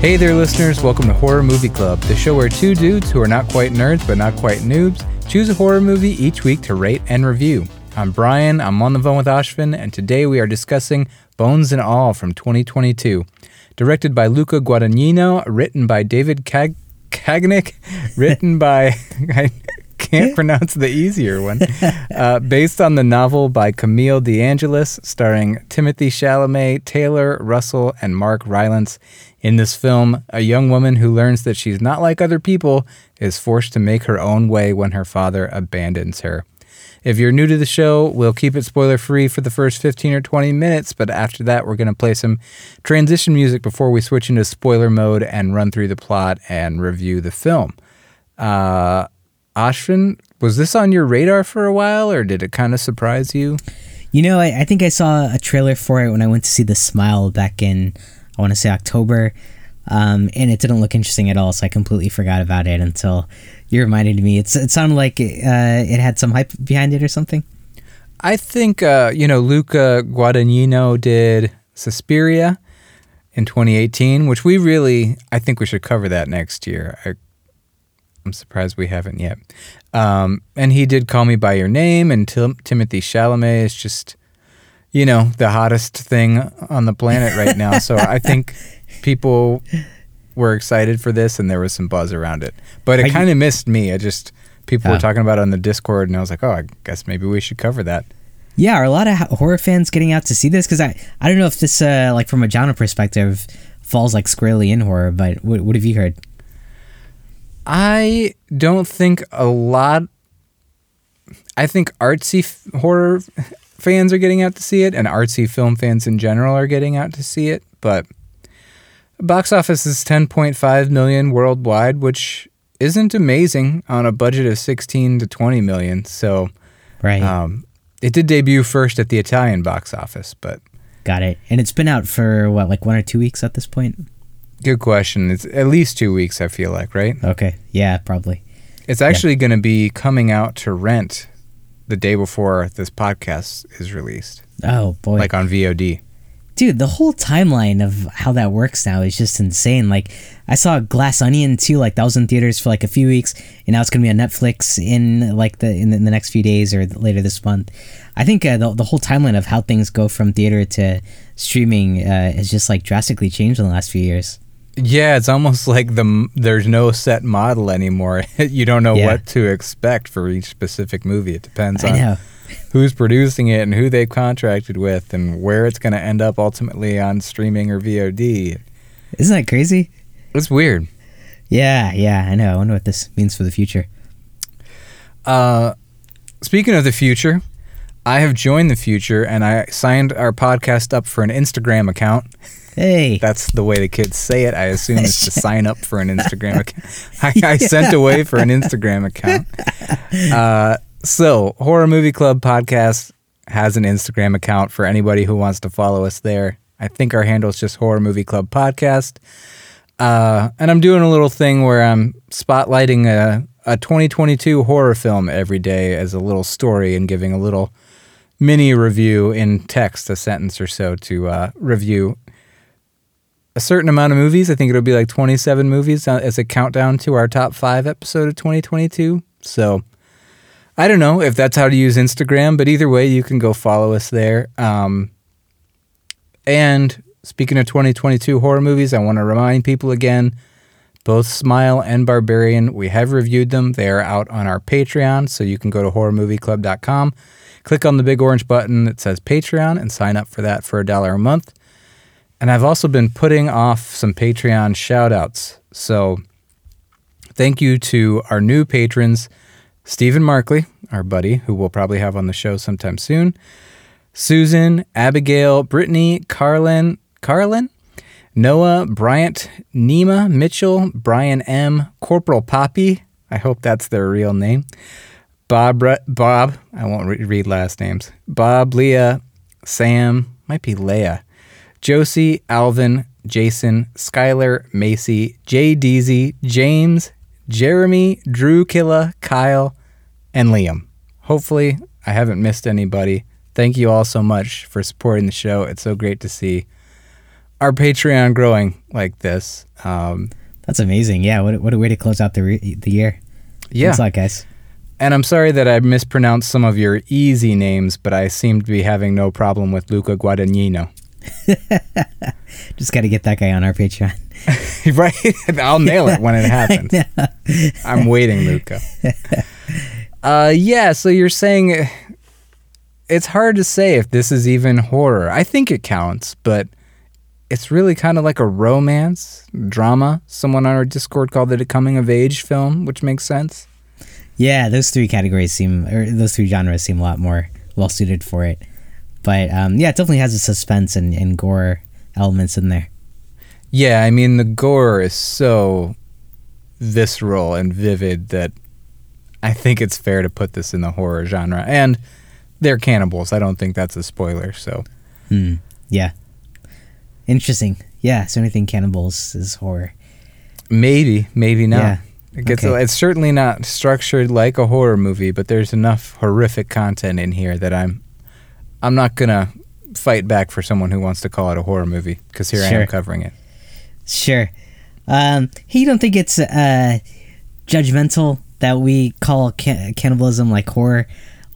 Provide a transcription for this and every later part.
Hey there, listeners. Welcome to Horror Movie Club, the show where two dudes who are not quite nerds but not quite noobs choose a horror movie each week to rate and review. I'm Brian, I'm on the phone with Ashvin, and today we are discussing Bones and All from 2022. Directed by Luca Guadagnino, written by David Kag- Kagnick, written by. I can't pronounce the easier one. Uh, based on the novel by Camille DeAngelis, starring Timothy Chalamet, Taylor Russell, and Mark Rylance. In this film, a young woman who learns that she's not like other people is forced to make her own way when her father abandons her. If you're new to the show, we'll keep it spoiler free for the first 15 or 20 minutes, but after that, we're going to play some transition music before we switch into spoiler mode and run through the plot and review the film. Uh, was this on your radar for a while, or did it kind of surprise you? You know, I, I think I saw a trailer for it when I went to see The Smile back in, I want to say October, um, and it didn't look interesting at all, so I completely forgot about it until you reminded me. It's, it sounded like uh, it had some hype behind it or something. I think, uh, you know, Luca Guadagnino did Suspiria in 2018, which we really, I think we should cover that next year. I, I'm surprised we haven't yet. Um, and he did Call Me By Your Name, and Tim- Timothy Chalamet is just, you know, the hottest thing on the planet right now. so I think people were excited for this, and there was some buzz around it. But it kind of missed me. I just people Oh. were talking about it on the Discord, and I was like, oh, I guess maybe we should cover that. Yeah, are a lot of horror fans getting out to see this? Because I, I don't know if this, uh, like from a genre perspective, falls like squarely in horror. But what, what have you heard? I don't think a lot. I think artsy f- horror fans are getting out to see it, and artsy film fans in general are getting out to see it. But box office is 10.5 million worldwide, which isn't amazing on a budget of 16 to 20 million. So Right, um, it did debut first at the Italian box office, but got it. And it's been out for what, like one or two weeks at this point? good question. It's at least two weeks, I feel like, right? Okay, yeah, probably. It's actually going to be coming out to rent the day before this podcast is released, Oh boy, like on VOD. dude, the whole timeline of how that works now is just insane. Like, I saw Glass Onion too. Like that was in theaters for like a few weeks, and now it's gonna be on Netflix in like the in the, in the next few days or later this month. I think uh, the the whole timeline of how things go from theater to streaming uh, has just like drastically changed in the last few years. Yeah, it's almost like the there's no set model anymore. you don't know Yeah. what to expect for each specific movie. It depends on who's producing it and who they've contracted with and where it's going to end up ultimately on streaming or VOD. Isn't that crazy? It's weird. Yeah, yeah, I know. I wonder what this means for the future. Uh, speaking of the future, I have joined the future and I signed our podcast up for an Instagram account. Hey, That's the way the kids say it. I assume it's to sign up for an Instagram account. I, I sent away for an Instagram account. Uh, so, Horror Movie Club podcast has an Instagram account for anybody who wants to follow us there. I think our handle is just Horror Movie Club Podcast. Uh, and I'm doing a little thing where I'm spotlighting a, a 2022 horror film every day as a little story and giving a little mini review in text, a sentence or so to uh, review a certain amount of movies. I think it'll be like 27 movies uh, as a countdown to our top five episode of 2022. So I don't know if that's how to use Instagram, but either way, you can go follow us there. Um, and speaking of 2022 horror movies, I want to remind people again both Smile and Barbarian, we have reviewed them. They are out on our Patreon, so you can go to horrormovieclub.com, click on the big orange button that says Patreon, and sign up for that for a dollar a month. And I've also been putting off some Patreon shout outs. So thank you to our new patrons, Stephen Markley, our buddy, who we'll probably have on the show sometime soon, Susan, Abigail, Brittany, Carlin, Carlin, Noah, Bryant, Nima, Mitchell, Brian M, Corporal Poppy. I hope that's their real name. Bob, Bob, I won't re- read last names. Bob, Leah, Sam, might be Leah, Josie, Alvin, Jason, Skylar, Macy, Jay Deasy, James, Jeremy, Drew Killa, Kyle, and Liam. Hopefully, I haven't missed anybody. Thank you all so much for supporting the show. It's so great to see our Patreon growing like this. Um, That's amazing. Yeah, what, what a way to close out the re- the year. yeah. Thanks a lot, guys. And I'm sorry that I mispronounced some of your easy names, but I seem to be having no problem with Luca Guadagnino. Just got to get that guy on our Patreon. right? I'll nail it when it happens. I'm waiting, Luca. Uh, yeah, so you're saying it's hard to say if this is even horror. I think it counts, but it's really kind of like a romance, drama. Someone on our Discord called it a coming of age film, which makes sense. Yeah, those three categories seem, or those three genres seem a lot more well suited for it. But um, yeah, it definitely has a suspense and, and gore elements in there. Yeah, I mean, the gore is so visceral and vivid that I think it's fair to put this in the horror genre. And they're cannibals. I don't think that's a spoiler, so. Hmm. Yeah. Interesting. Yeah, so anything cannibals is horror. Maybe, maybe not. Yeah. It gets Okay. it's certainly not structured like a horror movie, but there's enough horrific content in here that I'm I'm not going to fight back for someone who wants to call it a horror movie because here I am covering it. Sure. Um, you don't think it's uh, judgmental that we call ca- cannibalism like horror?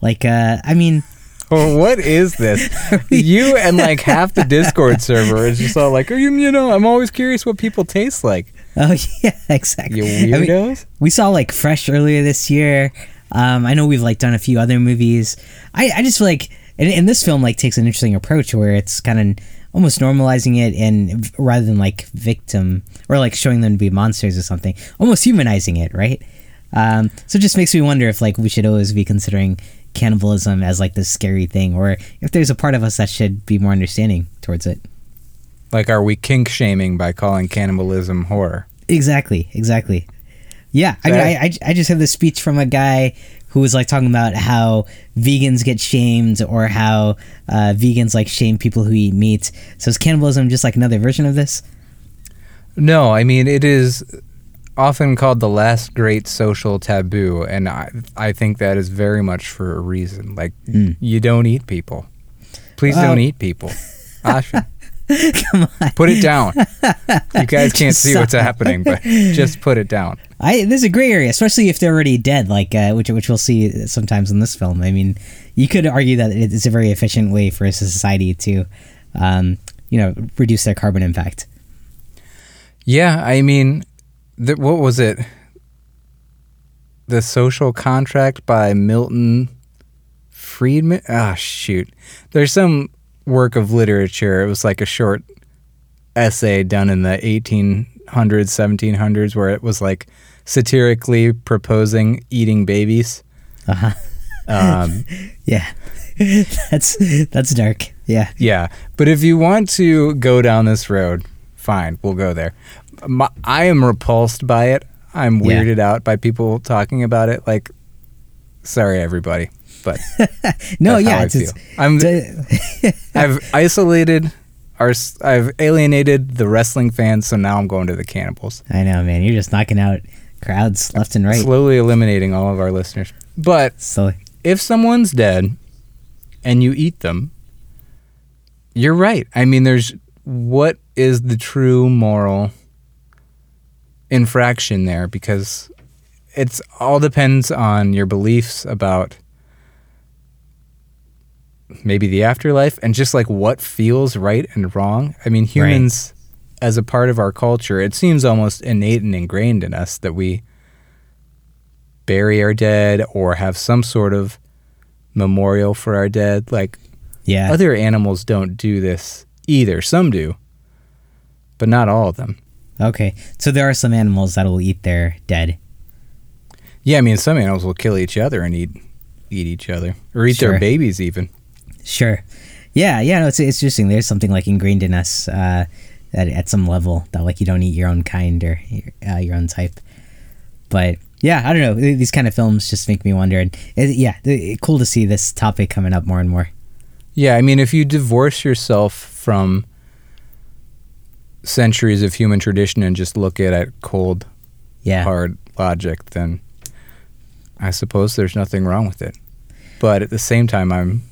Like, uh, I mean, Well, what is this? you and like half the Discord server is just all like, "Are you, you know, I'm always curious what people taste like." oh yeah, exactly. You I mean, weirdos. we saw like Fresh earlier this year. Um, I know we've like done a few other movies. I, I just feel like, and, and this film like takes an interesting approach where it's kind of almost normalizing it and rather than like victim or like showing them to be monsters or something, almost humanizing it, right? Um, so it just makes me wonder if like we should always be considering cannibalism as like this scary thing, or if there's a part of us that should be more understanding towards it. Like, are we kink shaming by calling cannibalism horror? Exactly, exactly. Yeah, I mean, I, I, I just had this speech from a guy who was like talking about how vegans get shamed or how uh, vegans like shame people who eat meat. So is cannibalism just like another version of this? No, I mean it is often called the last great social taboo, and I I think that is very much for a reason. Like Mm. you don't eat people. Please don't eat people. Asha, Come on, put it down. You guys can't see what's happening, but just put it down. I there's a gray area, especially if they're already dead, like uh, which which we'll see sometimes in this film. I mean, you could argue that it's a very efficient way for a society to, um, you know, reduce their carbon impact. Yeah, I mean, th- what was it? The Social Contract by Milton Friedman. Ah, shoot. There's some work of literature. It was like a short essay done in the 1800s, 1700s, where it was like satirically proposing eating babies. Uh huh. Um, Yeah, that's that's dark. Yeah. Yeah, but if you want to go down this road, fine, we'll go there. My, I am repulsed by it. I'm Yeah. weirded out by people talking about it. Like, sorry, everybody, but No, yeah, it's. I'm. I've isolated our. I've alienated the wrestling fans, so now I'm going to the cannibals. I know, man. You're just knocking out crowds left and right. Slowly eliminating all of our listeners. But if someone's dead and you eat them, you're right. I mean, there's what is the true moral infraction there because it's all depends on your beliefs about maybe the afterlife and just like what feels right and wrong. I mean, humans as a part of our culture, it seems almost innate and ingrained in us that we bury our dead or have some sort of memorial for our dead. Like yeah, other animals don't do this either. Some do, but not all of them. okay. So there are some animals that will eat their dead. Yeah, I mean some animals will kill each other and eat eat each other or eat Sure. their babies even. Sure. Yeah, yeah. No, it's it's interesting. There's something like ingrained in us uh, at at some level that like you don't eat your own kind or uh, your own type. But yeah, I don't know. These kind of films just make me wonder. And it, yeah, it, cool to see this topic coming up more and more. Yeah, I mean if you divorce yourself from centuries of human tradition and just look at it cold Yeah. hard logic, then I suppose there's nothing wrong with it. But at the same time, I'm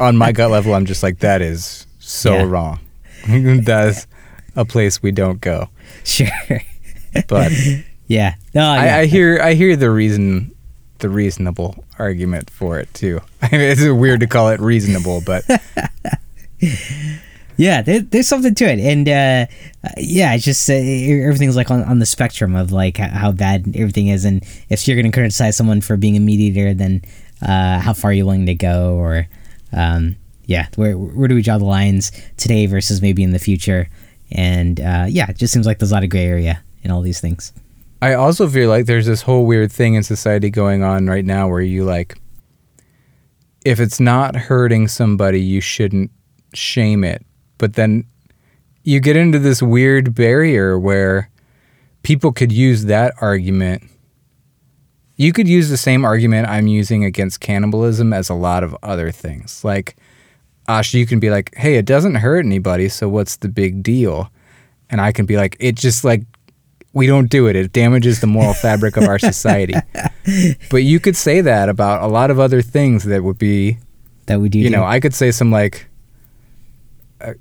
on my gut level. I'm just like that is so Yeah. wrong. That's a place we don't go. Sure. But yeah. No, yeah. I, I hear I hear the reason the reasonable argument for it too. it's weird to call it reasonable, but yeah, there, there's something to it, and uh, yeah, it's just uh, everything's like on, on the spectrum of like how, how bad everything is, and if you're gonna criticize someone for being a meat eater, then uh, how far are you willing to go, or um, yeah, where where do we draw the lines today versus maybe in the future? And uh, yeah, it just seems like there's a lot of gray area in all these things. I also feel like there's this whole weird thing in society going on right now where you like if it's not hurting somebody, you shouldn't shame it. But then you get into this weird barrier where people could use that argument. You could use the same argument I'm using against cannibalism as a lot of other things. Like, Ash, you can be like, hey, it doesn't hurt anybody, so what's the big deal? And I can be like, it just like we don't do it. It damages the moral fabric of our society. But you could say that about a lot of other things that would be, That we do. you do. know, I could say some like, uh,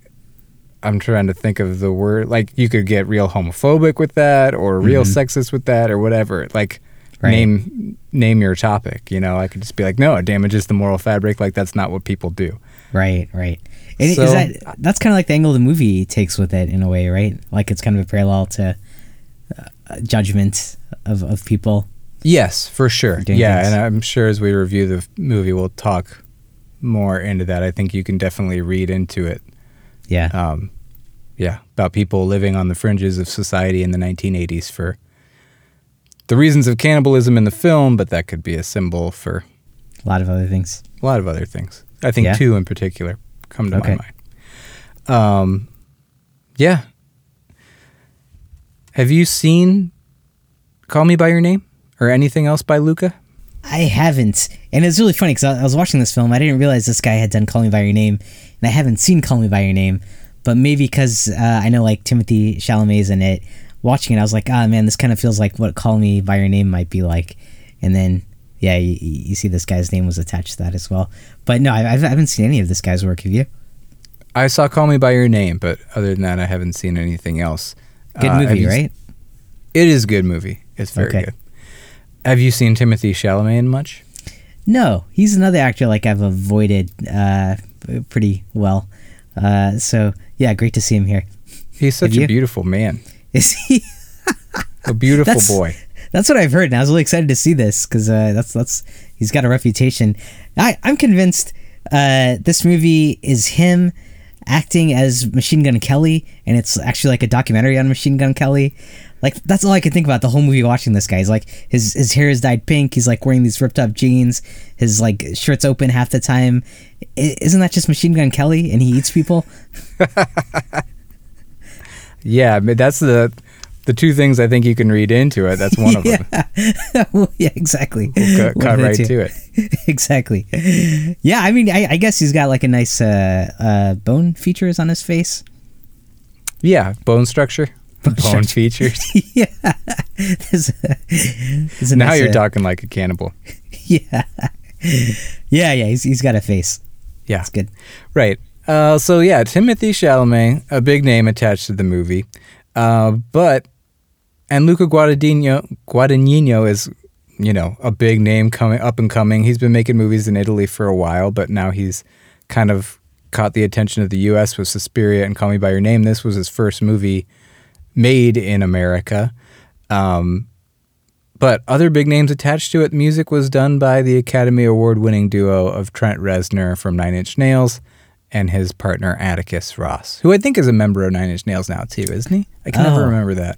I'm trying to think of the word, like you could get real homophobic with that or real sexist with that or whatever. Like, Right. name name your topic. You know, I could just be like, no, it damages the moral fabric. Like that's not what people do. Right, right. And So- is that that's kind of like the angle the movie takes with it in a way, right? Like it's kind of a parallel to uh, judgment of, of people. Yes, for sure. Yeah, things. and I'm sure as we review the movie, we'll talk more into that. I think you can definitely read into it. Yeah, Um, yeah, about people living on the fringes of society in the 1980s for the reasons of cannibalism in the film, but that could be a symbol for a lot of other things. a lot of other things. I think Yeah. two in particular come to Okay. my mind. Um, yeah. Have you seen Call Me by Your Name or anything else by Luca? I haven't, and it's really funny because I, I was watching this film. I didn't realize this guy had done "Call Me by Your Name," and I haven't seen "Call Me by Your Name." But maybe because uh, I know like Timothy Chalamet's in it. Watching it, I was like, "Ah, man, this kind of feels like what "Call Me by Your Name" might be like." And then, yeah, you, you see this guy's name was attached to that as well. But no, I, I haven't seen any of this guy's work. Have you? I saw Call Me by Your Name, but other than that, I haven't seen anything else. Good Uh, movie, right? It is a good movie. It's very Okay. good. Have you seen Timothy Chalamet in much? No, he's another actor like I've avoided uh, pretty well. Uh, so yeah, great to see him here. He's such a beautiful man. Is he? A beautiful That's- boy. That's what I've heard, and I was really excited to see this because uh, that's that's he's got a reputation. I I'm convinced uh, this movie is him acting as Machine Gun Kelly, and it's actually like a documentary on Machine Gun Kelly. Like that's all I can think about the whole movie watching this guy. He's like his his hair is dyed pink. He's like wearing these ripped up jeans. His like shirt's open half the time. I, isn't that just Machine Gun Kelly? And he eats people. Yeah, that's the the two things I think you can read into it. That's one of them. Well, yeah, exactly. Cut, One cut the right two. to it. exactly. Yeah, I mean, I, I guess he's got like a nice uh, uh, bone features on his face. Yeah, bone structure, bone, structure. features. yeah. There's a, there's a now nice, you're uh, talking like a cannibal. Yeah. yeah, yeah. He's, he's got a face. Yeah, It's good. right. Uh, so yeah, Timothy Chalamet, a big name attached to the movie, uh, but and Luca Guadagnino Guadagnino is you know a big name coming up and coming. He's been making movies in Italy for a while, but now he's kind of caught the attention of the U.S. with Suspiria and Call Me by Your Name. This was his first movie made in America. Um, but other big names attached to it. Music was done by the Academy Award winning duo of Trent Reznor from Nine Inch Nails and his partner Atticus Ross, who I think is a member of Nine Inch Nails now too, isn't he? I can never Oh. remember that.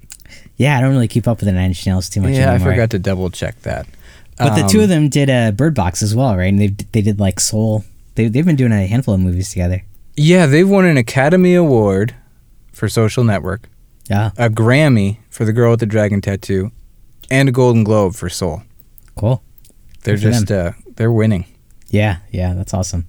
Yeah, I don't really keep up with the Nine Inch Nails too much yeah, anymore. I forgot to double check that. But the two Um, of them did a Bird Box as well, right? And they they did like Soul. They they've been doing a handful of movies together. Yeah, they've won an Academy Award for Social Network, Yeah, a Grammy for The Girl with the Dragon Tattoo, and a Golden Globe for Soul. cool. They're Good just uh, they're winning. Yeah, yeah, that's awesome.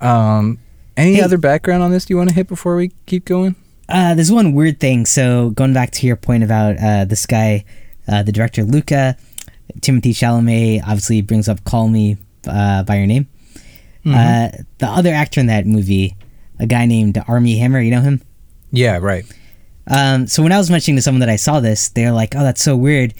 Um, any Hey. other background on this do you want to hit before we keep going? Uh, there's one weird thing. So going back to your point about uh, this guy, uh, the director Luca, Timothy Chalamet obviously brings up "Call Me uh, by Your Name." Uh, the other actor in that movie, a guy named Armie Hammer. You know him? Yeah, right. Um, so when I was mentioning to someone that I saw this, they're like, "Oh, that's so weird,"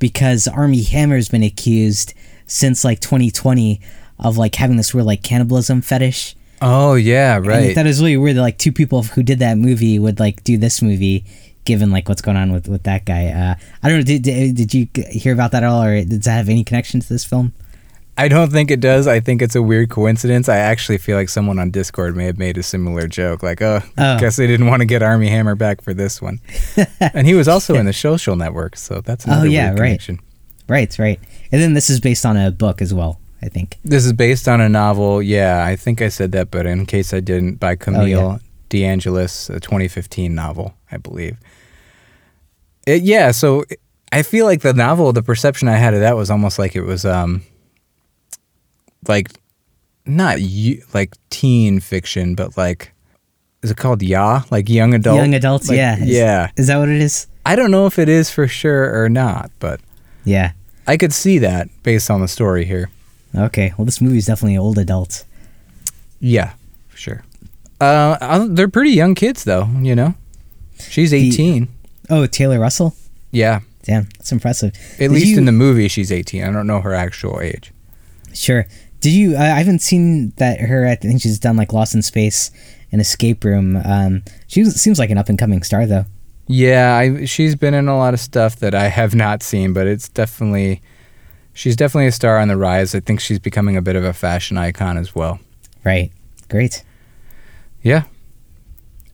because Armie Hammer's been accused since like 2020 of like having this weird like cannibalism fetish. Oh yeah, And I right. thought it was really weird that like two people who did that movie would like do this movie, given like what's going on with with that guy. Uh, I don't know. Did, did did you hear about that at all, or does that have any connection to this film? I don't think it does. I think it's a weird coincidence. I actually feel like someone on Discord may have made a similar joke, like, "Oh, Oh. guess they didn't want to get Armie Hammer back for this one." and he was also in the Social Network, so that's another Oh, yeah, weird right. connection. Right, right. And then this is based on a book as well. I think. This is based on a novel. Yeah, I think I said that, but in case I didn't, by Camille Oh, yeah. DeAngelis, a 2015 novel, I believe. It, yeah, so I feel like the novel, the perception I had of that was almost like it was, um, like, not like teen fiction, but like, is it called Ya? Like young adult? Young adults. Like, yeah. Is- yeah. Is that what it is? I don't know if it is for sure or not, but Yeah. I could see that based on the story here. Okay. Well, this movie is definitely old adults. Yeah, for sure. Uh, they're pretty young kids, though. You know, she's eighteen. Oh, Taylor Russell. yeah, Damn, that's impressive. at Did least you- in the movie, she's eighteen. I don't know her actual age. Sure. Did you? I I haven't seen that her. I think she's done like Lost in Space and Escape Room. Um, she seems like an up and coming star though. Yeah, I, she's been in a lot of stuff that I have not seen, but it's definitely she's definitely a star on the rise. I think she's becoming a bit of a fashion icon as well. Right. Great. Yeah.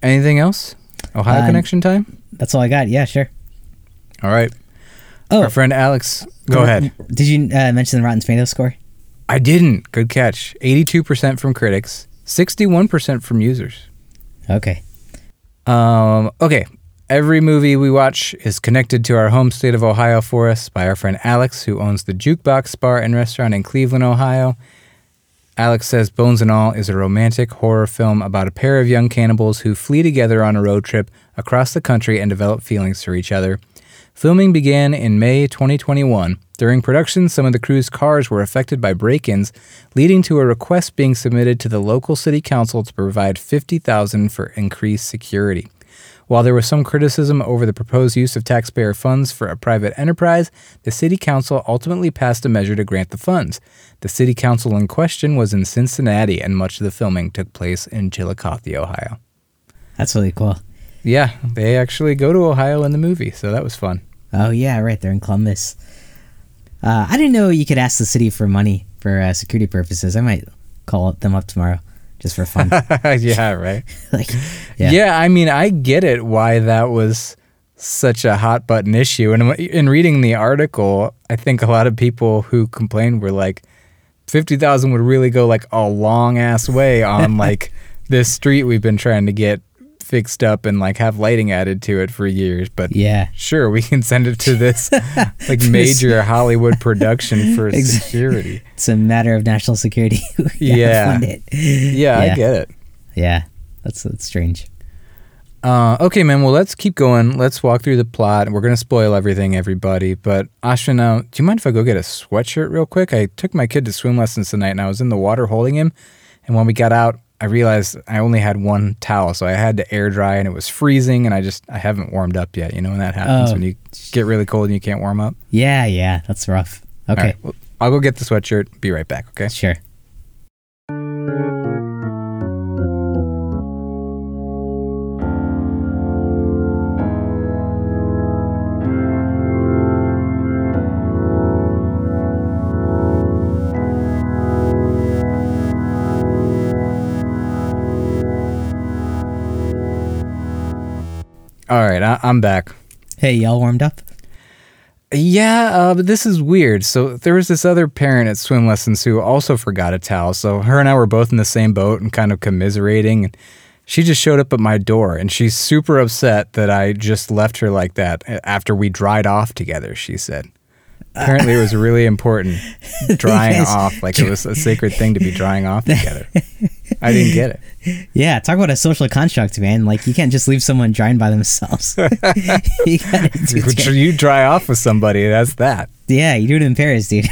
Anything else? Ohio Um, connection time. That's all I got. Yeah. Sure. All right. Oh, Our friend Alex, go ahead. Did you uh, mention the Rotten Tomatoes score? I didn't. Good catch. Eighty-two percent from critics, sixty-one percent from users. Okay. Um, okay. Every movie we watch is connected to our home state of Ohio for us by our friend Alex, who owns the Jukebox Bar and Restaurant in Cleveland, Ohio. Alex says Bones and All is a romantic horror film about a pair of young cannibals who flee together on a road trip across the country and develop feelings for each other. Filming began in May 2021. During production, some of the crew's cars were affected by break-ins, leading to a request being submitted to the local city council to provide 50,000 for increased security. While there was some criticism over the proposed use of taxpayer funds for a private enterprise, the city council ultimately passed a measure to grant the funds. The city council in question was in Cincinnati, and much of the filming took place in Chillicothe, Ohio. That's really cool. Yeah, they actually go to Ohio in the movie, so that was fun. Oh yeah, right. They're in Columbus. Uh, I didn't know you could ask the city for money for uh, security purposes. I might call them up tomorrow just for fun. yeah, right. like, Yeah. yeah. I mean, I get it why that was such a hot button issue. And in reading the article, I think a lot of people who complained were like, 50,000 would really go like a long ass way on like this street we've been trying to get fixed up and like have lighting added to it for years. But Yeah. sure, we can send it to this like major Hollywood production for security. It's a matter of national security. Yeah. it. Yeah, I get it. Yeah. That's that's strange. Uh, okay, man. Well, let's keep going. Let's walk through the plot. We're gonna spoil everything, everybody. But Ashwin, uh, do you mind if I go get a sweatshirt real quick? I took my kid to swim lessons tonight, and I was in the water holding him. And when we got out, I realized I only had one towel, so I had to air dry, and it was freezing. And I just I haven't warmed up yet. You know when that happens Oh. when you get really cold and you can't warm up. Yeah, yeah. That's rough. Okay. right, well, I'll go get the sweatshirt. Be right back. Okay. Sure. All right, I, I'm back. Hey, y'all warmed up? Yeah, uh, but this is weird. So there was this other parent at swim lessons who also forgot a towel. So her and I were both in the same boat and kind of commiserating. And she just showed up at my door, and she's super upset that I just left her like that after we dried off together. She said. Apparently, it was really important drying off, like it was a sacred thing to be drying off together. I didn't get it. Yeah, talk about a social construct, man. Like you can't just leave someone drying by themselves. you you dry off with somebody, that's that. Yeah, you do it in Paris, dude.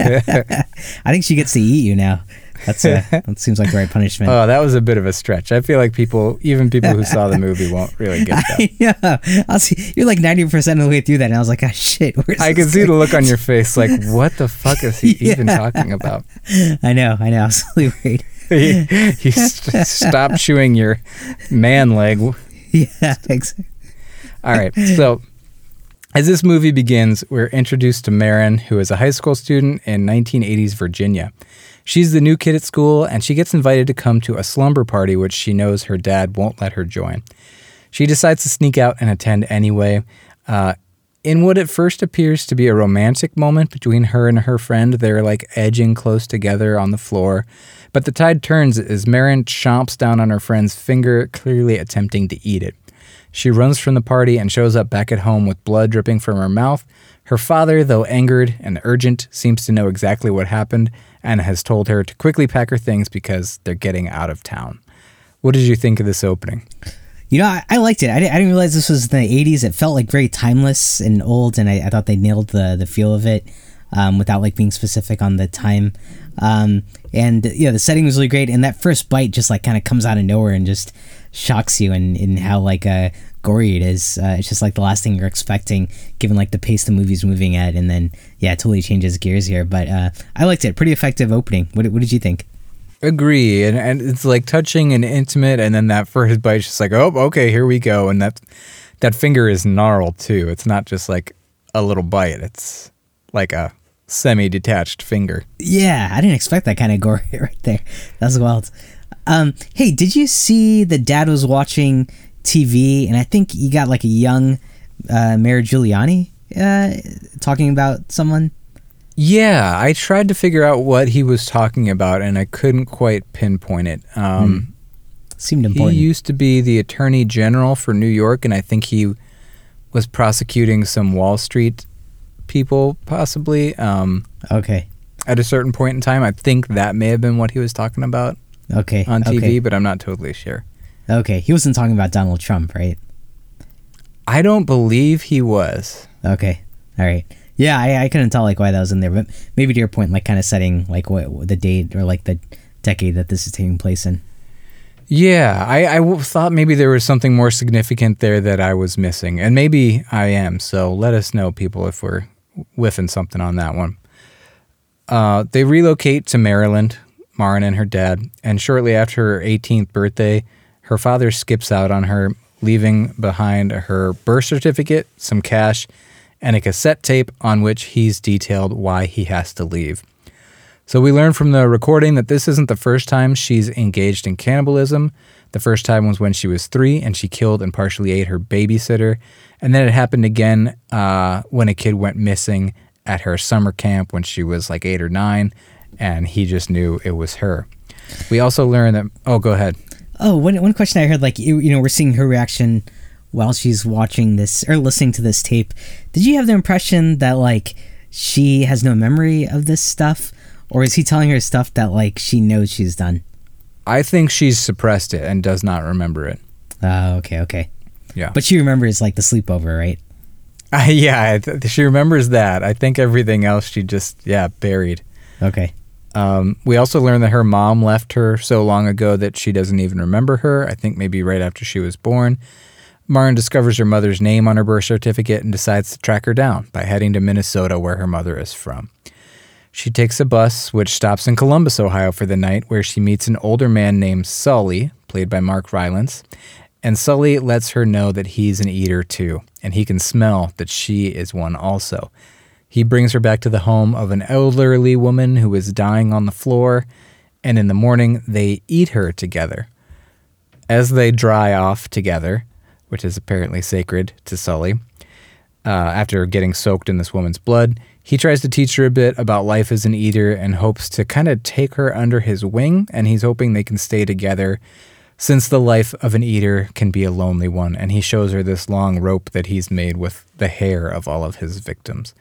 I think she gets to eat you now. That's a, that seems like the right punishment. Oh, that was a bit of a stretch. I feel like people, even people who saw the movie, won't really get that. yeah, I'll see. You're like ninety percent of the way through that, and I was like, "Ah, shit." Where's I could see the look on your face, like, what the fuck is he even talking about? I know, I know. I was really worried. you you st- stop chewing your man leg. Yeah, exactly. All right. So, as this movie begins, we're introduced to Marin, who is a high school student in 1980s Virginia. She's the new kid at school, and she gets invited to come to a slumber party, which she knows her dad won't let her join. She decides to sneak out and attend anyway. Uh, in what at first appears to be a romantic moment between her and her friend, they're like edging close together on the floor. But the tide turns as Marin chomps down on her friend's finger, clearly attempting to eat it. She runs from the party and shows up back at home with blood dripping from her mouth. Her father, though angered and urgent, seems to know exactly what happened and has told her to quickly pack her things because they're getting out of town. What did you think of this opening? You know, I, I liked it. I didn't, I didn't realize this was the '80s. It felt like very timeless and old, and I, I thought they nailed the the feel of it um, without like being specific on the time. Um, and yeah, the setting was really great, and that first bite just like kind of comes out of nowhere and just shocks you in, in how like uh, gory it is. Uh, it's just like the last thing you're expecting, given like the pace the movie's moving at, and then yeah, it totally changes gears here. But uh, I liked it. Pretty effective opening. What, what did you think? Agree, and and it's like touching and intimate, and then that first bite's just like, oh, okay, here we go, and that that finger is gnarled too. It's not just like a little bite; it's like a semi-detached finger. Yeah, I didn't expect that kind of gore right there. That's wild. Um, hey, did you see the dad was watching TV and I think you got like a young uh, Mayor Giuliani uh, talking about someone? Yeah, I tried to figure out what he was talking about, and I couldn't quite pinpoint it. Um, Seemed He used to be the attorney general for New York, and I think he was prosecuting some Wall Street people, possibly. Um, okay. at a certain point in time, I think that may have been what he was talking about Okay. on TV, Okay. but I'm not totally sure. Okay. He wasn't talking about Donald Trump, right? I don't believe he was. Okay. All right. Yeah, I, I couldn't tell like why that was in there, but maybe to your point, like kind of setting like what, the date or like the decade that this is taking place in. Yeah, I, I w- thought maybe there was something more significant there that I was missing, and maybe I am. So let us know, people, if we're whiffing something on that one. Uh, they relocate to Maryland, Marin and her dad, and shortly after her 18th birthday, her father skips out on her, leaving behind her birth certificate, some cash, and a cassette tape on which he's detailed why he has to leave. So we learn from the recording that this isn't the first time she's engaged in cannibalism. The first time was when she was three and she killed and partially ate her babysitter. And then it happened again uh, when a kid went missing at her summer camp when she was like eight or nine, and he just knew it was her. We also learn that. Oh, go ahead. Oh, one one question I heard, like you, you know, we're seeing her reaction while she's watching this or listening to this tape. Did you have the impression that like she has no memory of this stuff, or is he telling her stuff that like she knows she's done? I think she's suppressed it and does not remember it. Oh, okay, okay. Yeah. But she remembers like the sleepover, right? Uh, yeah, I th- she remembers that. I think everything else she just, yeah, buried. Okay. Um, we also learned that her mom left her so long ago that she doesn't even remember her. I think maybe right after she was born. Marin discovers her mother's name on her birth certificate and decides to track her down by heading to Minnesota, where her mother is from. She takes a bus, which stops in Columbus, Ohio for the night, where she meets an older man named Sully, played by Mark Rylance. And Sully lets her know that he's an eater too, and he can smell that she is one also. He brings her back to the home of an elderly woman who is dying on the floor, and in the morning they eat her together. As they dry off together, which is apparently sacred to Sully, uh, after getting soaked in this woman's blood, he tries to teach her a bit about life as an eater and hopes to kind of take her under his wing, and he's hoping they can stay together since the life of an eater can be a lonely one, and he shows her this long rope that he's made with the hair of all of his victims.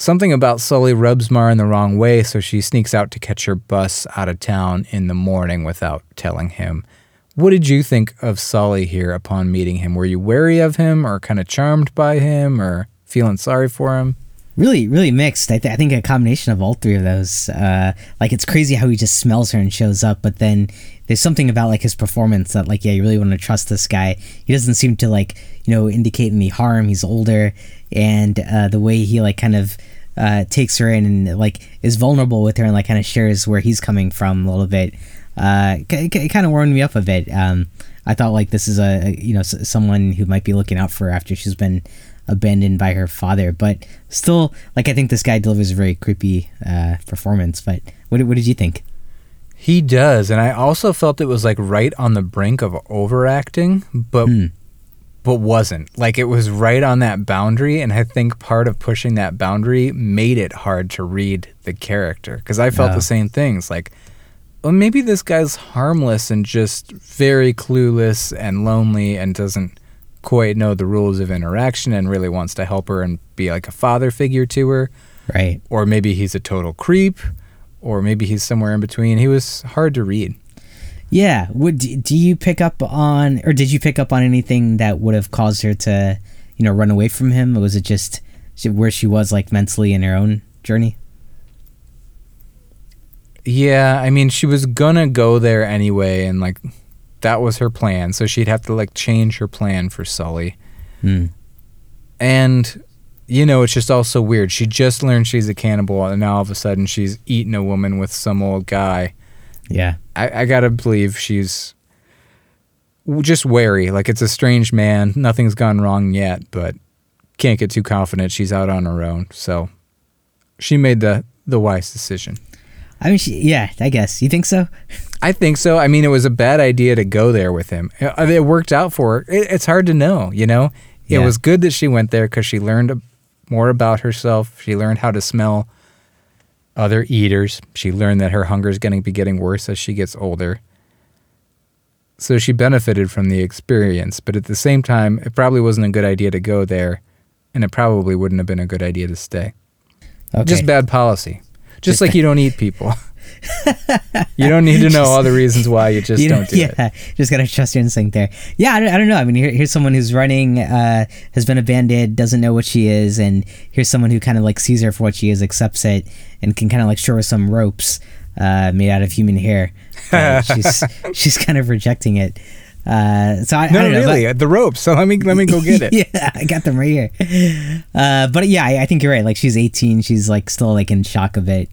Something about Sully rubs Marin the wrong way, so she sneaks out to catch her bus out of town in the morning without telling him. What did you think of Sully here upon meeting him? Were you wary of him, or kind of charmed by him, or feeling sorry for him? really really mixed I, th- I think a combination of all three of those uh like it's crazy how he just smells her and shows up but then there's something about like his performance that like yeah you really want to trust this guy he doesn't seem to like you know indicate any harm he's older and uh the way he like kind of uh takes her in and like is vulnerable with her and like kind of shares where he's coming from a little bit uh it, it kind of warmed me up a bit um i thought like this is a, you know someone who might be looking out for her after she's been abandoned by her father. But still, like I think this guy delivers a very creepy uh, performance. But what, what did you think? He does, and I also felt it was like right on the brink of overacting, but Hmm. but wasn't. Like it was right on that boundary, and I think part of pushing that boundary made it hard to read the character because I felt Yeah. the same things. Like, well, maybe this guy's harmless and just very clueless and lonely and doesn't quite know the rules of interaction and really wants to help her and be like a father figure to her Right. or maybe he's a total creep, or maybe he's somewhere in between. He was hard to read. Yeah. Would do you pick up on, or did you pick up on anything that would have caused her to, you know, run away from him? Or was it just where she was like mentally in her own journey? Yeah, I mean, she was gonna go there anyway, and like that was her plan. So she'd have to like change her plan for Sully. Hmm. And you know, it's just also weird. She just learned she's a cannibal, and now all of a sudden she's eating a woman with some old guy. Yeah. I, I gotta believe she's just wary. Like it's a strange man. Nothing's gone wrong yet, but can't get too confident. She's out on her own, so she made the the wise decision. I mean, she, yeah. I guess you think so. I think so. I mean, it was a bad idea to go there with him. It, it worked out for her. It, it's hard to know, you know. It was good that she went there because she learned more about herself. She learned how to smell other eaters. She learned that her hunger is going to be getting worse as she gets older. So she benefited from the experience, but at the same time, it probably wasn't a good idea to go there, and it probably wouldn't have been a good idea to stay. Okay. Just bad policy. Just Just like you don't eat people. you don't need to know all the reasons why. You just You know, don't do yeah, it. just gotta trust your instinct there. Yeah, I don't, I don't know. I mean, here, here's someone who's running, uh, has been abandoned, doesn't know what she is, and here's someone who kind of like sees her for what she is, accepts it, and can kind of like show her some ropes uh, made out of human hair. But she's she's kind of rejecting it. Uh, so I, I No, don't know. but- really, the ropes. So let me let me go get it. yeah, I got them right here. Uh, but yeah, I, I think you're right. Like she's 18, she's like still like in shock of it,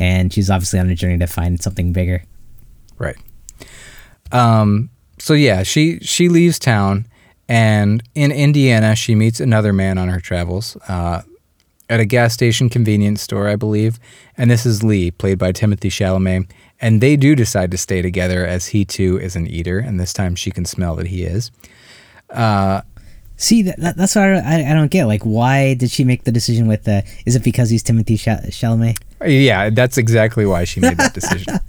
and she's obviously on a journey to find something bigger. Right. Um. So yeah, she she leaves town, and in Indiana, she meets another man on her travels. Uh, at a gas station convenience store, I believe. And this is Lee, played by Timothy Chalamet. And they do decide to stay together as he too is an eater, and this time she can smell that he is. See, that, that, that's what I, I, I don't get. Like, why did she make the decision with the? Is it because he's Timothy Chal- Chalamet? Yeah, that's exactly why she made that decision.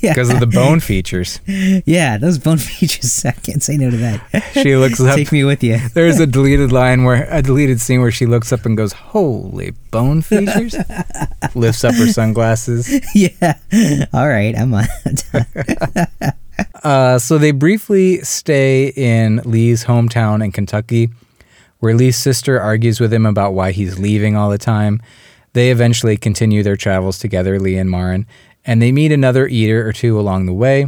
Yeah, Because of the bone features. yeah, those bone features. I can't say no to that. She looks up. Take me with you. There's a deleted line where a deleted scene where she looks up and goes, "Holy bone features!" Lifts up her sunglasses. yeah. All right, I'm on. Uh, so they briefly stay in Lee's hometown in Kentucky, where Lee's sister argues with him about why he's leaving all the time. They eventually continue their travels together, Lee and Marin, and they meet another eater or two along the way.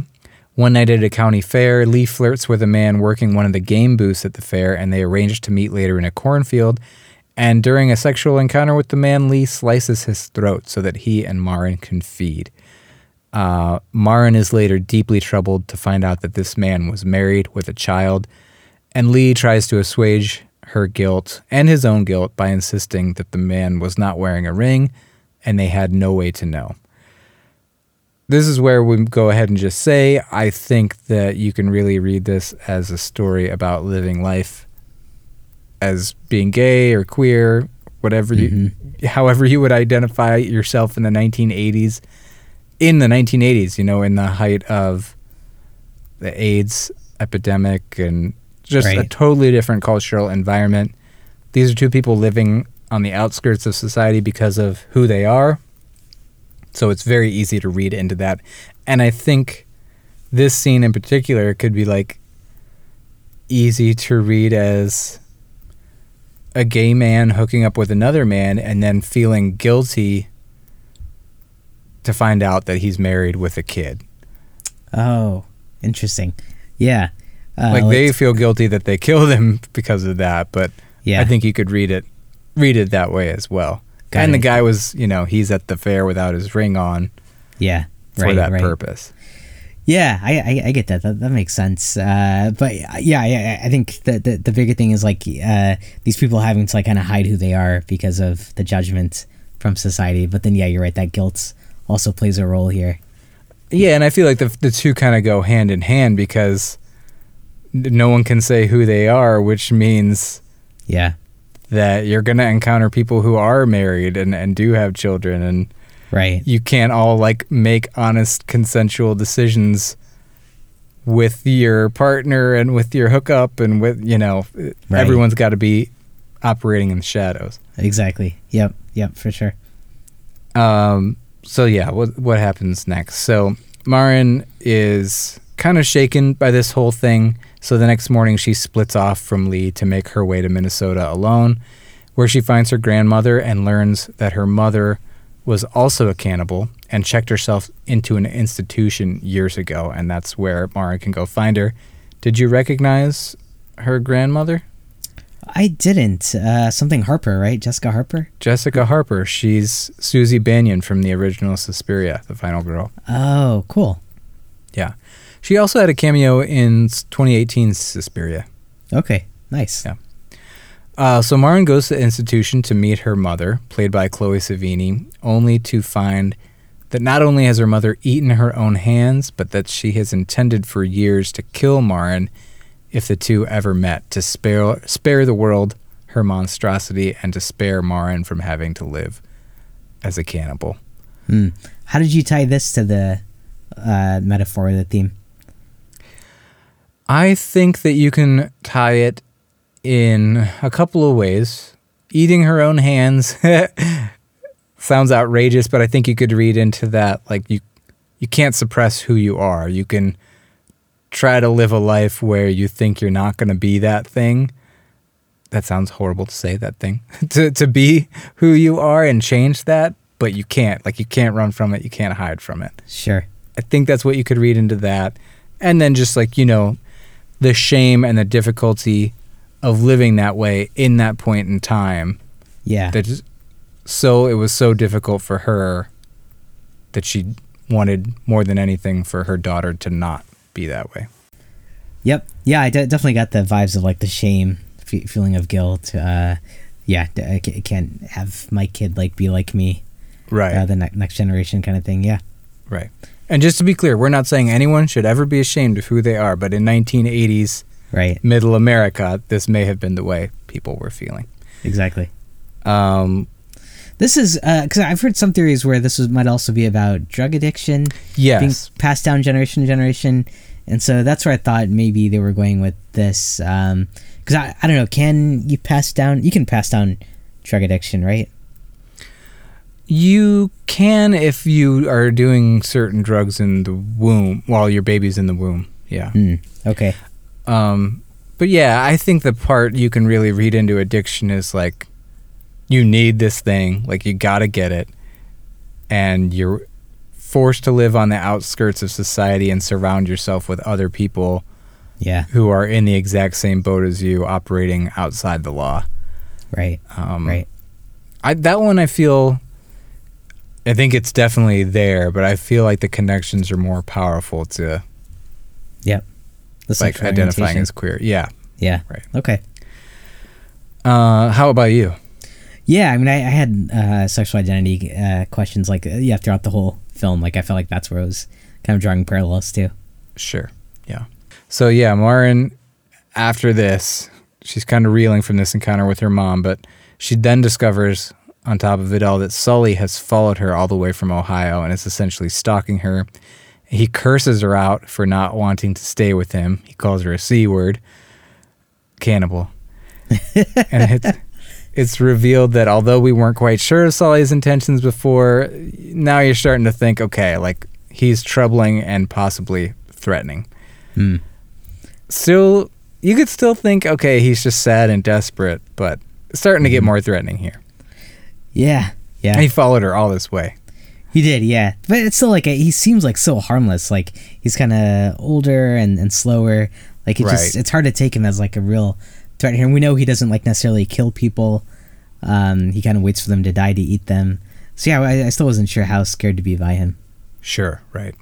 One night at a county fair, Lee flirts with a man working one of the game booths at the fair, and they arrange to meet later in a cornfield. And during a sexual encounter with the man, Lee slices his throat so that he and Marin can feed. Uh, Marin is later deeply troubled to find out that this man was married with a child, and Lee tries to assuage her guilt and his own guilt by insisting that the man was not wearing a ring and they had no way to know. This is where we go ahead and just say I think that you can really read this as a story about living life as being gay or queer, whatever you, mm-hmm. however you would identify yourself in the 1980s in the 1980s, you know, in the height of the AIDS epidemic and just a totally different cultural environment. These are two people living on the outskirts of society because of who they are. So it's very easy to read into that. And I think this scene in particular could be like easy to read as a gay man hooking up with another man and then feeling guilty to find out that he's married with a kid. Oh, interesting. Yeah. Uh, like they feel guilty that they killed him because of that, but Yeah. I think you could read it read it that way as well. Got and the guy was, you know, he's at the fair without his ring on yeah. for right, that right. purpose. Yeah, I, I, I get that. that. That makes sense. Uh, but yeah, yeah, I think that the, the bigger thing is like uh, these people having to like kind of hide who they are because of the judgment from society. But then, yeah, you're right. That guilt also plays a role here. Yeah, and I feel like the the two kind of go hand in hand because no one can say who they are, which means Yeah, that you're going to encounter people who are married and, and do have children and right. you can't all like make honest consensual decisions with your partner and with your hookup and with you know Right. everyone's got to be operating in the shadows Exactly. Yep. Yep. For sure. um so yeah what what happens next so marin is kind of shaken by this whole thing so the next morning she splits off from lee to make her way to minnesota alone where she finds her grandmother and learns that her mother was also a cannibal and checked herself into an institution years ago and that's where Mara can go find her did you recognize her grandmother I didn't. Uh, something Harper, right? Jessica Harper. jessica harper she's Suzy Bannion from the original suspiria the final girl Oh, cool. She also had a cameo in 2018's Suspiria. Okay. Nice. Yeah. Uh, so Marin goes to the institution to meet her mother, played by Chloe Sevigny, only to find that not only has her mother eaten her own hands, but that she has intended for years to kill Marin if the two ever met, to spare spare the world her monstrosity and to spare Marin from having to live as a cannibal. Hmm. How did you tie this to the uh, metaphor, the theme? I think that you can tie it in a couple of ways. Eating her own hands sounds outrageous, but I think you could read into that like you you can't suppress who you are. You can try to live a life where you think you're not going to be that thing. That sounds horrible to say that thing. to to be who you are and change that, but you can't. Like you can't run from it, you can't hide from it. Sure. I think that's what you could read into that. And then just like, you know, the shame and the difficulty of living that way in that point in time. Yeah. That just, so it was so difficult for her that she wanted more than anything for her daughter to not be that way. Yep. Yeah, I de- definitely got the vibes of like the shame, fe- feeling of guilt. Uh, yeah, I ca- can't have my kid like be like me, Right. uh, the ne- next generation kind of thing. Yeah. right. And just to be clear, we're not saying anyone should ever be ashamed of who they are, but in 1980s Right. middle America, this may have been the way people were feeling. Exactly. Um, This is because I've heard some theories where this was, might also be about drug addiction being yes. passed down generation to generation, and so that's where I thought maybe they were going with this. Because I, I don't know, can you pass down? You can pass down drug addiction, right? You can if you are doing certain drugs in the womb while your baby's in the womb. Yeah. Hmm. Okay. Um, but yeah, I think the part you can really read into addiction is like you need this thing, like you got to get it, and you're forced to live on the outskirts of society and surround yourself with other people Yeah. who are in the exact same boat as you, operating outside the law. Right. Um, Right. I that one I feel. I think it's definitely there, but I feel like the connections are more powerful to Yep. The like identifying as queer. Yeah. Yeah. Right. Okay. Uh, how about you? Yeah, I mean, I, I had uh, sexual identity uh, questions like uh, yeah throughout the whole film. Like I felt like that's where I was kind of drawing parallels to. Sure. Yeah. So yeah, Marin, after this, she's kind of reeling from this encounter with her mom, but she then discovers, on top of it all, that Sully has followed her all the way from Ohio and is essentially stalking her. He curses her out for not wanting to stay with him. He calls her a c word, cannibal, and it's. It's revealed that although we weren't quite sure of Sully's intentions before, now you're starting to think, okay, like he's troubling and possibly threatening Hmm. still you could still think okay he's just sad and desperate but starting to get more threatening here. Yeah, yeah. And he followed her all this way. He did, yeah. But it's still like a, he seems like so harmless. Like he's kind of older and, and slower. Like it just it's hard to take him as like a real threat here. And we know he doesn't like necessarily kill people. Um, he kind of waits for them to die to eat them. So yeah, I, I still wasn't sure how scared to be by him. Sure, right.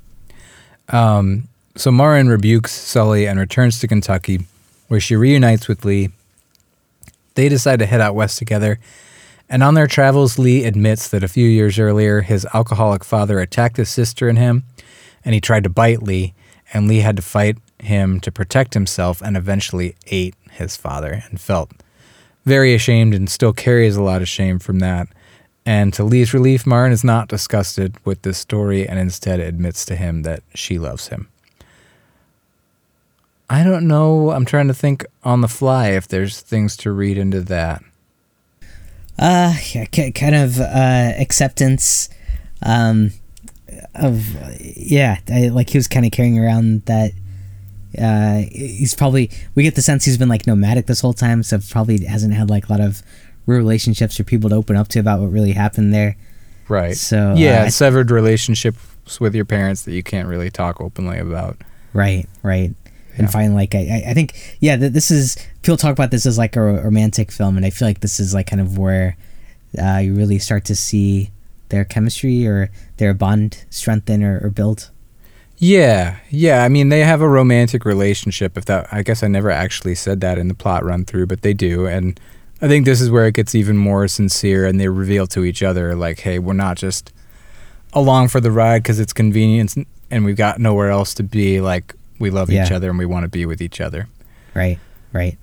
Um, so Marin rebukes Sully and returns to Kentucky, where she reunites with Lee. They decide to head out west together, and on their travels, Lee admits that a few years earlier, his alcoholic father attacked his sister and him, and he tried to bite Lee, and Lee had to fight him to protect himself and eventually ate his father and felt very ashamed and still carries a lot of shame from that. And to Lee's relief, Marin is not disgusted with this story and instead admits to him that she loves him. I don't know. I'm trying to think on the fly if there's things to read into that. Uh, yeah, ki- kind of uh, acceptance um, of yeah, I, like he was kind of carrying around that. Uh, he's probably we get the sense he's been like nomadic this whole time, so probably hasn't had like a lot of real relationships or people to open up to about what really happened there. Right. So, yeah, uh, severed relationships with your parents that you can't really talk openly about. Right, right. Yeah. And finally, like I, I- think, yeah, th- this is people talk about this as like a romantic film, and I feel like this is like kind of where uh, you really start to see their chemistry or their bond strengthen or, or build. Yeah, yeah. I mean, they have a romantic relationship. If that, I guess I never actually said that in the plot run through, but they do. And I think this is where it gets even more sincere, and they reveal to each other, like, "Hey, we're not just along for the ride because it's convenient and we've got nowhere else to be. Like, we love each other, and we want to be with each other." Right, right.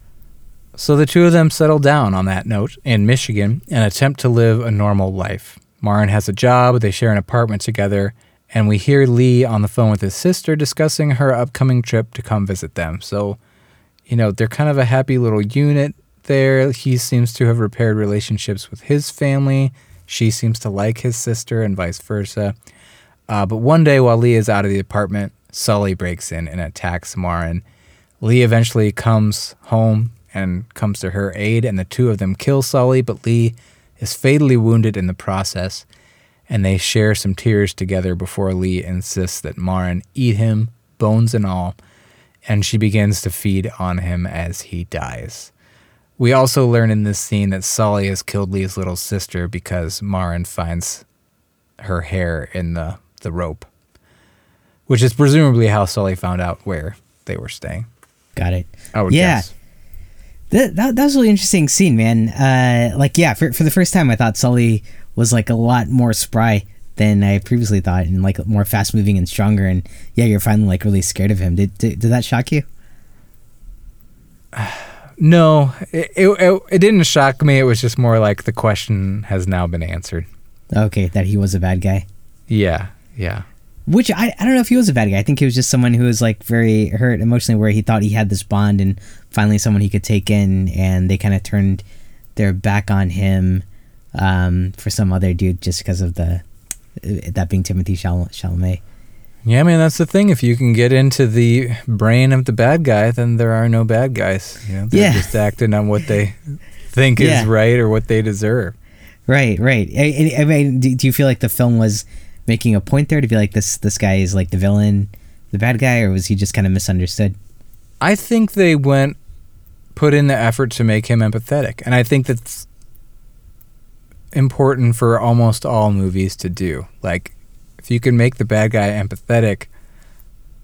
So the two of them settle down on that note in Michigan and attempt to live a normal life. Marin has a job, they share an apartment together, and we hear Lee on the phone with his sister discussing her upcoming trip to come visit them. So, you know, they're kind of a happy little unit there. He seems to have repaired relationships with his family. She seems to like his sister, and vice versa. Uh, but one day, while Lee is out of the apartment, Sully breaks in and attacks Marin. Lee eventually comes home and comes to her aid, and the two of them kill Sully, but Lee is fatally wounded in the process. And they share some tears together before Lee insists that Marin eat him, bones and all, and she begins to feed on him as he dies. We also learn in this scene that Sully has killed Lee's little sister because Marin finds her hair in the, the rope, which is presumably how Sully found out where they were staying. Got it. I would Yeah. guess. That, that, that was a really interesting scene, man. Uh, like, yeah, for, for the first time, I thought Sully was like a lot more spry than I previously thought, and like more fast moving and stronger. And yeah, you're finally like really scared of him. Did did, did that shock you? No, it, it, it didn't shock me. It was just more like the question has now been answered. Okay, that he was a bad guy. Yeah, yeah. Which I, I don't know if he was a bad guy. I think he was just someone who was like very hurt emotionally, where he thought he had this bond and finally someone he could take in, and they kind of turned their back on him um, for some other dude just because of the that being Timothy Chal- Chalamet. Yeah, man, that's the thing. If you can get into the brain of the bad guy, then there are no bad guys. You know, they're Yeah. just acting on what they think Yeah. is right or what they deserve. Right, right. I, I mean, do you feel like the film was making a point there to be like this this guy is like the villain, the bad guy, or was he just kind of misunderstood? I think they went put in the effort to make him empathetic, and I think that's important for almost all movies to do. Like, if you can make the bad guy empathetic,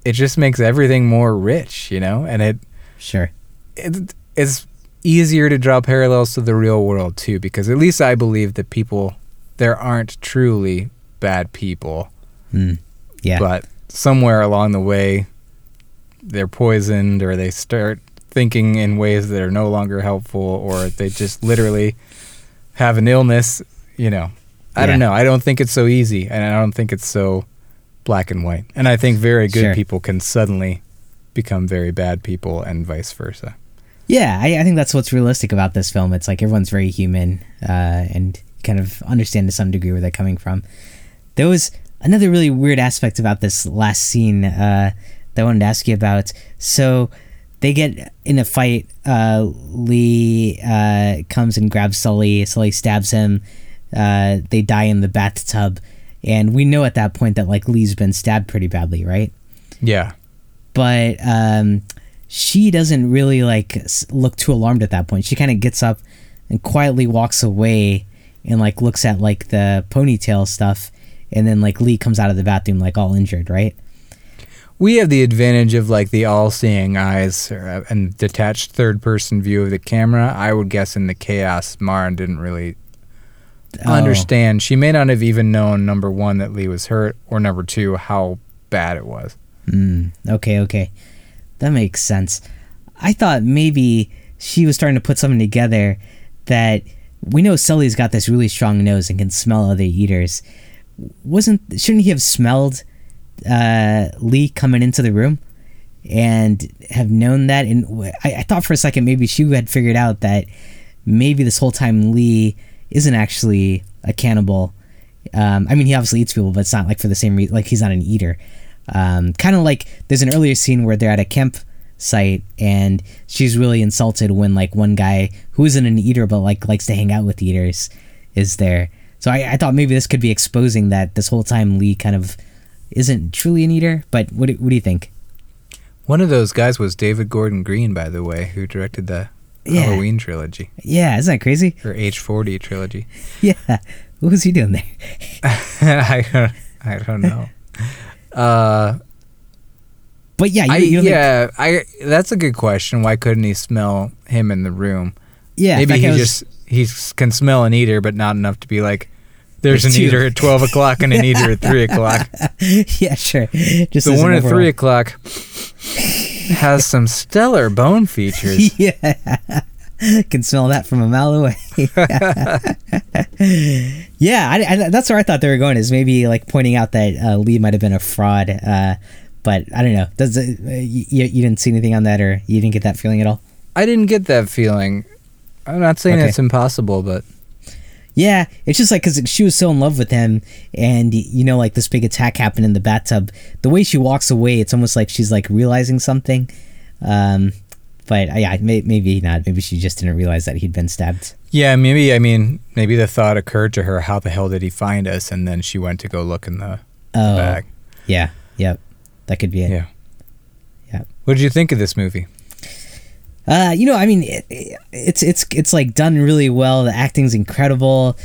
it just makes everything more rich, you know, and it Sure. it, it's easier to draw parallels to the real world too because at least i believe that people there aren't truly bad people Mm. Yeah. but somewhere along the way they're poisoned or they start thinking in ways that are no longer helpful or they just literally have an illness you know i don't know i don't think it's so easy and i don't think it's so black and white and i think very good Sure. people can suddenly become very bad people and vice versa Yeah, I, I think that's what's realistic about this film. It's like everyone's very human, uh, and kind of understand to some degree where they're coming from. There was another really weird aspect about this last scene uh, that I wanted to ask you about. So they get in a fight. Uh, Lee uh, comes and grabs Sully. Sully stabs him. Uh, they die in the bathtub, and we know at that point that like Lee's been stabbed pretty badly, right? Yeah. But um, she doesn't really like look too alarmed at that point. She kind of gets up and quietly walks away and like looks at like the ponytail stuff, and then like Lee comes out of the bathroom like all injured, right? We have the advantage of like the all-seeing eyes and detached third-person view of the camera. I would guess in the chaos, Mara didn't really Oh. understand. She may not have even known number one that Lee was hurt, or number two how bad it was. Mm, okay, okay. That makes sense. I thought maybe she was starting to put something together that we know Sully's got this really strong nose and can smell other eaters. Wasn't shouldn't he have smelled uh, Lee coming into the room and have known that? And I, I thought for a second maybe she had figured out that maybe this whole time Lee isn't actually a cannibal. Um, I mean, he obviously eats people, but it's not like for the same reason. Like he's not an eater. Um, kind of like there's an earlier scene where they're at a campsite and she's really insulted when like one guy who isn't an eater but like likes to hang out with eaters is there. So I, I thought maybe this could be exposing that this whole time Lee kind of isn't truly an eater. But what do, what do you think? One of those guys was David Gordon Green, by the way, who directed the Yeah. Halloween trilogy Yeah, isn't that crazy? or H40 trilogy. Yeah, what was he doing there? I don't, I don't know. Uh, But yeah, you, I, you don't think- yeah, I. That's a good question. Why couldn't he smell him in the room? yeah. Maybe he was- just he can smell an eater, but not enough to be like. There's, an eater at twelve o'clock and an eater at three o'clock. yeah, sure. Just The one at three o'clock has some stellar bone features. yeah, can smell that from a mile away. yeah, I, I, that's where I thought they were going. Is maybe like pointing out that uh, Lee might have been a fraud. Uh, but I don't know. Does it, uh, you, you didn't see anything on that, or you didn't get that feeling at all? I didn't get that feeling. I'm not saying Okay. it's impossible, but Yeah, it's just like because she was so in love with him, and you know, like this big attack happened in the bathtub. The way she walks away, it's almost like she's like realizing something. Um, but uh, yeah, may, maybe not. Maybe she just didn't realize that he'd been stabbed. yeah, maybe. I mean, maybe the thought occurred to her, "How the hell did he find us?" And then she went to go look in the Oh, bag. yeah, yep, that could be it. Yeah. Yeah. What did you think of this movie? Uh, you know, I mean, it, it's it's it's like done really well. The acting's incredible.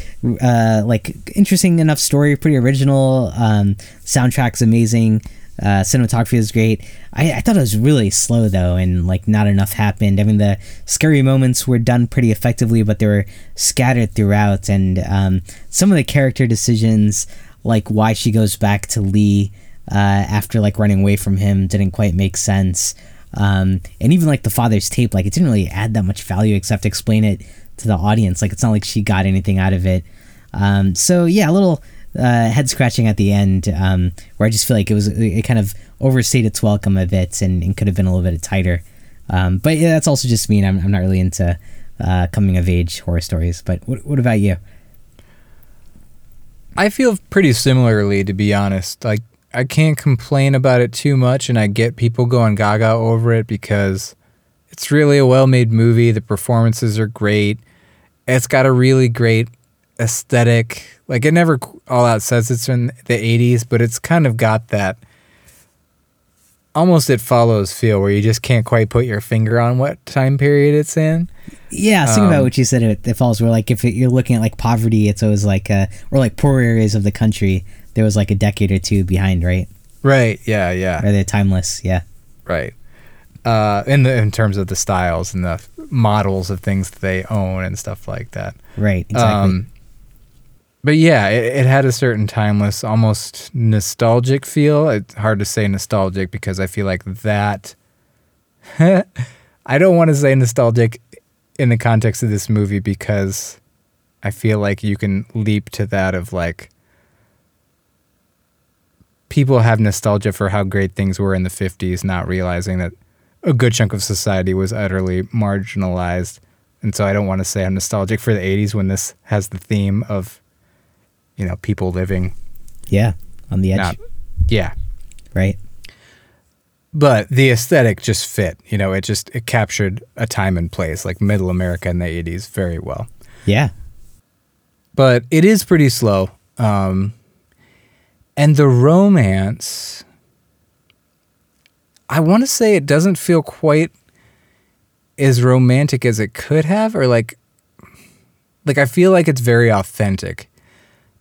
Uh, like interesting enough story, pretty original. Um, soundtrack's amazing. Uh, cinematography is great. I, I thought it was really slow though, and like not enough happened. I mean, the scary moments were done pretty effectively, but they were scattered throughout. And um, some of the character decisions, like why she goes back to Lee uh, after like running away from him, didn't quite make sense. Um, and even like the father's tape, like it didn't really add that much value except to explain it to the audience. Like it's not like she got anything out of it. Um, so yeah, a little uh, head scratching at the end, um, where I just feel like it was it kind of overstayed its welcome a bit and, and could have been a little bit tighter. Um, but yeah, that's also just me. And I'm, I'm not really into uh, coming of age horror stories. But what, what about you? I feel pretty similarly, to be honest. Like, I can't complain about it too much, and I get people going gaga over it because it's really a well made movie. The performances are great. It's got a really great aesthetic. Like, it never all out says it's in the 80s, but it's kind of got that almost it follows feel where you just can't quite put your finger on what time period it's in. Yeah, I was thinking about Um, what you said. It, it falls where like if it, you're looking at like poverty, it's always like uh, or like poor areas of the country. There was like a decade or two behind, right? Right. Yeah. Yeah. Or they're timeless. Yeah. Right. Uh, in the in terms of the styles and the models of things that they own and stuff like that. Right. Exactly. Um, but yeah, it, it had a certain timeless, almost nostalgic feel. It's hard to say nostalgic because I feel like that. I don't want to say nostalgic in the context of this movie because I feel like you can leap to that of like people have nostalgia for how great things were in the 50s, not realizing that a good chunk of society was utterly marginalized. And so I don't want to say I'm nostalgic for the 80s when this has the theme of, you know, people living yeah. On the edge. not, yeah. Right. but the aesthetic just fit. You know, it just it captured a time and place, like middle America in the '80s, very well. Yeah. But it is pretty slow, um, and the romance. I want to say it doesn't feel quite as romantic as it could have, or like, like I feel like it's very authentic.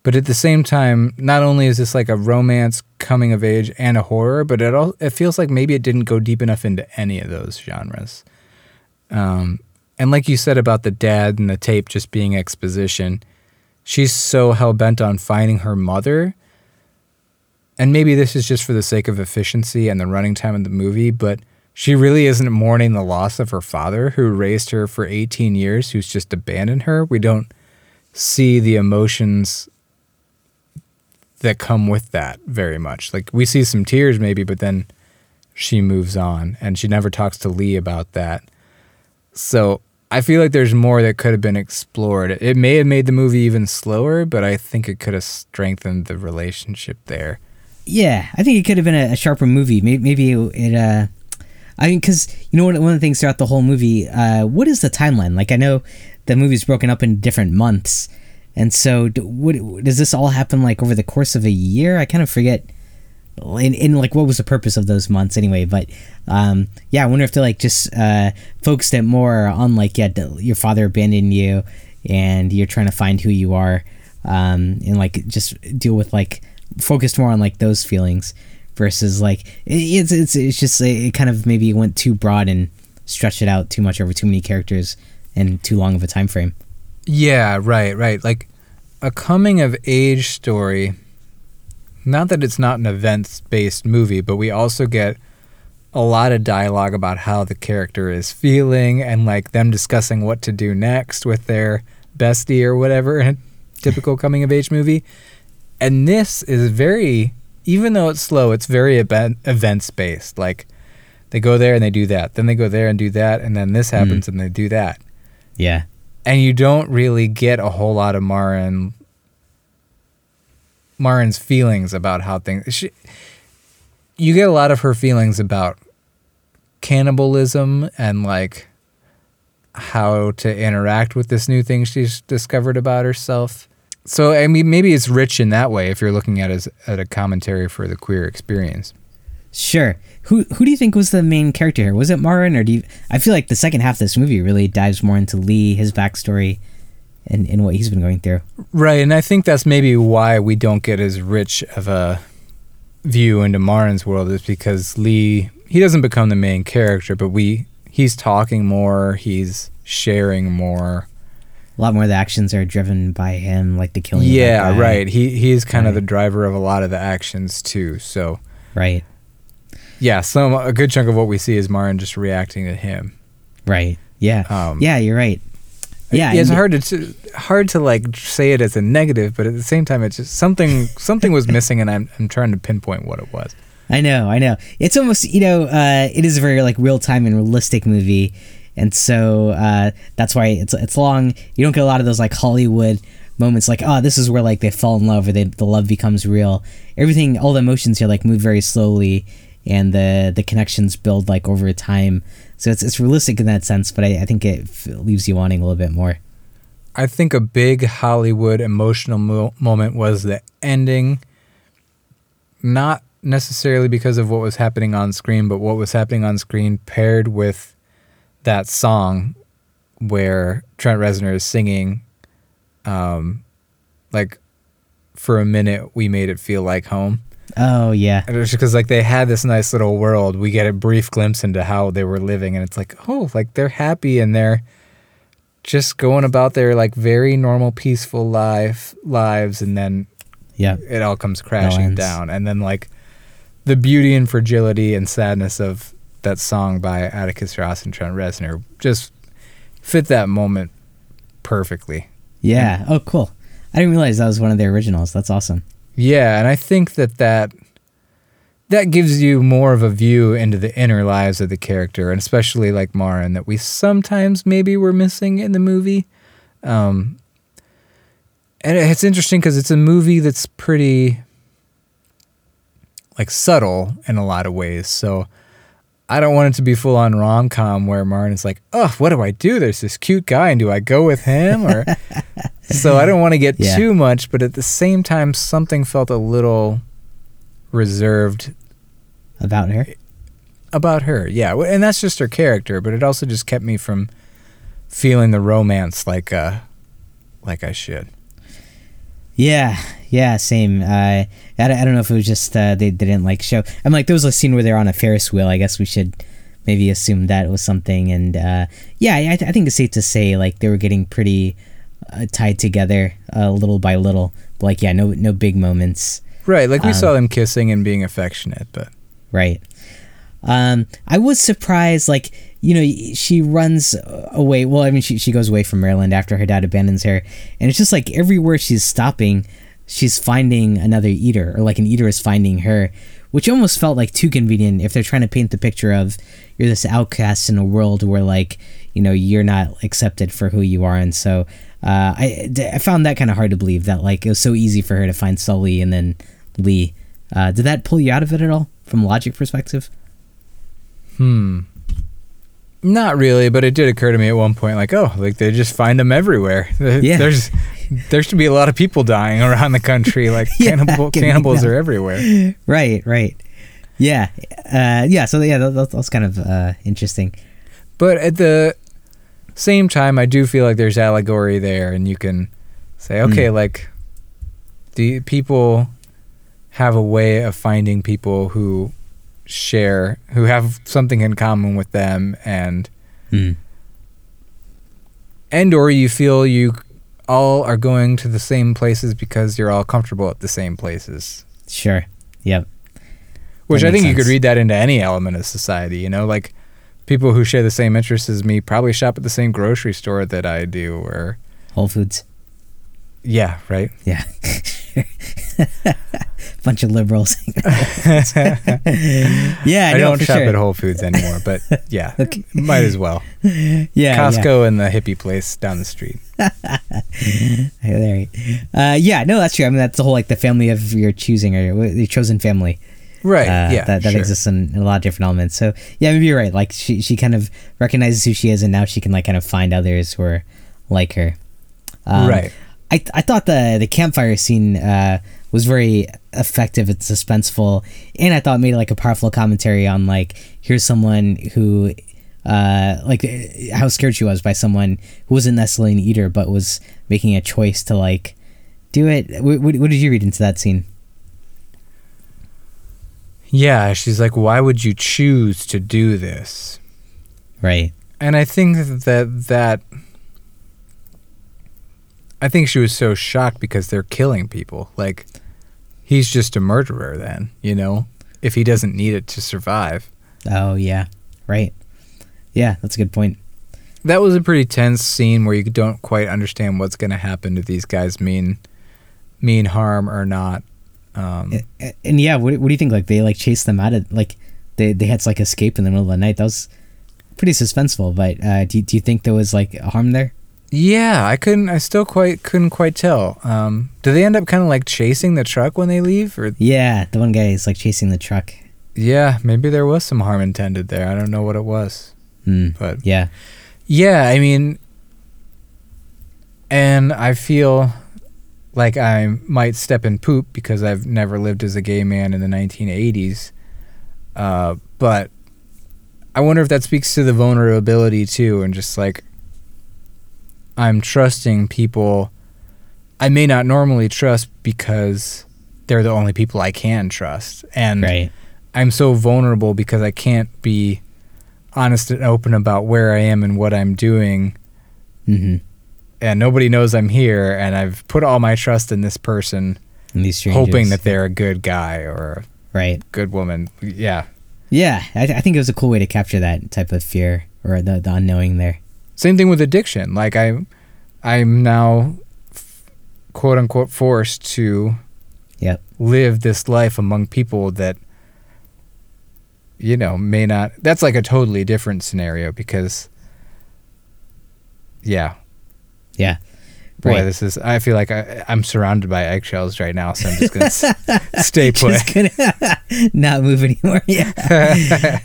But at the same time, not only is this like a romance, coming of age, and a horror, but it all it feels like maybe it didn't go deep enough into any of those genres. Um, and like you said about the dad and the tape just being exposition, she's so hell bent on finding her mother. And maybe this is just for the sake of efficiency and the running time of the movie, but she really isn't mourning the loss of her father, who raised her for 18 years, who's just abandoned her. We don't see the emotions that come with that very much. Like we see some tears maybe, but then she moves on and she never talks to Lee about that. So I feel like there's more that could have been explored. It may have made the movie even slower, but I think it could have strengthened the relationship there. Yeah, I think it could have been a, a sharper movie. Maybe, maybe it, uh, I mean, because you know, one, of the things throughout the whole movie, uh, what is the timeline? Like, I know the movie's broken up in different months, and so do, what, does this all happen like over the course of a year? I kind of forget. In, in like what was the purpose of those months anyway? But um, yeah, I wonder if they like just uh, focused it more on like yeah, your father abandoned you, and you're trying to find who you are, um, and like just deal with like focused more on like those feelings versus like it's it's it's just it kind of maybe went too broad and stretched it out too much over too many characters and too long of a time frame. Yeah, right, right. Like a coming of age story. Not that it's not an events based movie, but we also get a lot of dialogue about how the character is feeling and like them discussing what to do next with their bestie or whatever in a typical coming of age movie. And this is very, even though it's slow, it's very event, events based. Like they go there and they do that, then they go there and do that, and then this mm. happens and they do that. Yeah. And you don't really get a whole lot of Marin Marin's feelings about how things. She, you get a lot of her feelings about cannibalism and like how to interact with this new thing she's discovered about herself. So I mean, maybe it's rich in that way if you're looking at it as at a commentary for the queer experience. Sure. Who who do you think was the main character here? Was it Marin or do you? I feel like the second half of this movie really dives more into Lee, his backstory, and, and what he's been going through. Right, and I think that's maybe why we don't get as rich of a view into Marin's world is because Lee he doesn't become the main character, but we he's talking more, he's sharing more. A lot more of the actions are driven by him, like the killing. Yeah, right. He he's kind right. of the driver of a lot of the actions too. So right. Yeah, some a good chunk of what we see is Marin just reacting to him. Right. Yeah. Um, yeah, you're right. Yeah, it's hard to hard to like say it as a negative, but at the same time, it's just something something was missing, and I'm I'm trying to pinpoint what it was. I know, I know. It's almost you know, uh, it is a very like real time and realistic movie, and so uh, that's why it's it's long. You don't get a lot of those like Hollywood moments, like oh, this is where like they fall in love or they, the love becomes real. Everything, all the emotions here like move very slowly, and the the connections build like over time so it's it's realistic in that sense, but I, I think it f- leaves you wanting a little bit more. I think a big Hollywood emotional mo- moment was the ending. Not necessarily because of what was happening on screen, but what was happening on screen paired with that song where Trent Reznor is singing, um, like, for a minute, we made it feel like home. Oh yeah, because like they had this nice little world. We get a brief glimpse into how they were living, and it's like, oh, like they're happy and they're just going about their like very normal, peaceful life lives, and then yeah, it all comes crashing down, and then like the beauty and fragility and sadness of that song by Atticus Ross and Trent Reznor just fit that moment perfectly. Yeah. Oh, cool. I didn't realize that was one of the originals. That's awesome. Yeah, and I think that that that gives you more of a view into the inner lives of the character, and especially like Marin, that we sometimes maybe were missing in the movie. Um, and it's interesting because it's a movie that's pretty like subtle in a lot of ways. So I don't want it to be full on rom com where Martin is like, oh, what do I do? There's this cute guy, and do I go with him? Or so I don't want to get Yeah. too much, but at the same time, something felt a little reserved About her. about her. Yeah, and that's just her character, but it also just kept me from feeling the romance like uh like I should. Yeah, yeah, same. Uh, I, don't, I don't know if it was just uh, they, they didn't like show. I'm like, there was a scene where they're on a Ferris wheel. I guess we should maybe assume that was something. And uh, yeah, I, I think it's safe to say like they were getting pretty uh, tied together uh, little by little. But, like, yeah, no no big moments. Right, like we Um, saw them kissing and being affectionate, but Right. Um, I was surprised, like, you know, she runs away. Well, I mean, she, she goes away from Maryland after her dad abandons her. And it's just like everywhere she's stopping, she's finding another eater, or like an eater is finding her, which almost felt like too convenient if they're trying to paint the picture of you're this outcast in a world where, like, you know, you're not accepted for who you are. And so uh, I, I found that kind of hard to believe that, like, it was so easy for her to find Sully and then Lee. Uh, did that pull you out of it at all from logic perspective? Hmm. Not really, but it did occur to me at one point like, oh, like they just find them everywhere. Yeah. There's there should be a lot of people dying around the country like Yeah, cannibal, cannibals are everywhere. Right, right. Yeah, uh, yeah. So yeah, that, that, that's kind of uh, interesting. But at the same time, I do feel like there's allegory there, and you can say, okay, Hmm. like, the people have a way of finding people who share, who have something in common with them, and Hmm. and or you feel you all are going to the same places because you're all comfortable at the same places. Sure. Yep. Which I think you could read that into any element of society, you know, like people who share the same interests as me probably shop at the same grocery store that I do or Whole Foods. Yeah, right? Yeah. Bunch of liberals. yeah, I no, don't shop sure. at Whole Foods anymore, but yeah, Okay. might as well. Yeah, Costco and the hippie place down the street. Yeah. There Uh, yeah, no, that's true. I mean, that's the whole like the family of your choosing or your chosen family. Right. uh, yeah. that, that sure. exists in, in a lot of different elements. So yeah, maybe you're right. Like she she kind of recognizes who she is, and now she can like kind of find others who are like her. Um, right. I I thought the the campfire scene uh, was very effective and suspenseful, and I thought it made like a powerful commentary on like here's someone who. Uh, like uh, how scared she was by someone who wasn't necessarily an eater, but was making a choice to like do it. What, what, what did you read into that scene? Yeah, she's like, why would you choose to do this? Right. And I think that that I think she was so shocked because they're killing people. Like he's just a murderer then, you know, if he doesn't need it to survive. Oh yeah. Right. Yeah, that's a good point. That was a pretty tense scene where you don't quite understand what's going to happen to these guys mean mean harm or not. Um, A- And yeah, what, what do you think? Like they like chased them out of like they they had to like escape in the middle of the night. That was pretty suspenseful. But uh, do do you think there was like harm there? Yeah, I couldn't I still quite couldn't quite tell. Um, do they end up kind of like chasing the truck when they leave or Yeah, the one guy is like chasing the truck. yeah, maybe there was some harm intended there. I don't know what it was. Mm, But yeah. Yeah, I mean, and I feel like I might step in poop because I've never lived as a gay man in the 1980s. Uh, but I wonder if that speaks to the vulnerability too, and just like I'm trusting people I may not normally trust because they're the only people I can trust, and Right. I'm so vulnerable because I can't be honest and open about where I am and what I'm doing Mm-hmm. and nobody knows I'm here and I've put all my trust in this person these strangers. hoping that they're a good guy or a Right. good woman. Yeah. Yeah, I, I think it was a cool way to capture that type of fear or the, the unknowing there. Same thing with addiction. Like I I'm now quote unquote forced to Yep. live this life among people that you know may not that's like a totally different scenario because yeah Yeah. Boy, Right. this is. I feel like I, I'm surrounded by eggshells right now, so I'm just gonna s- stay put. Just gonna not move anymore. Yeah,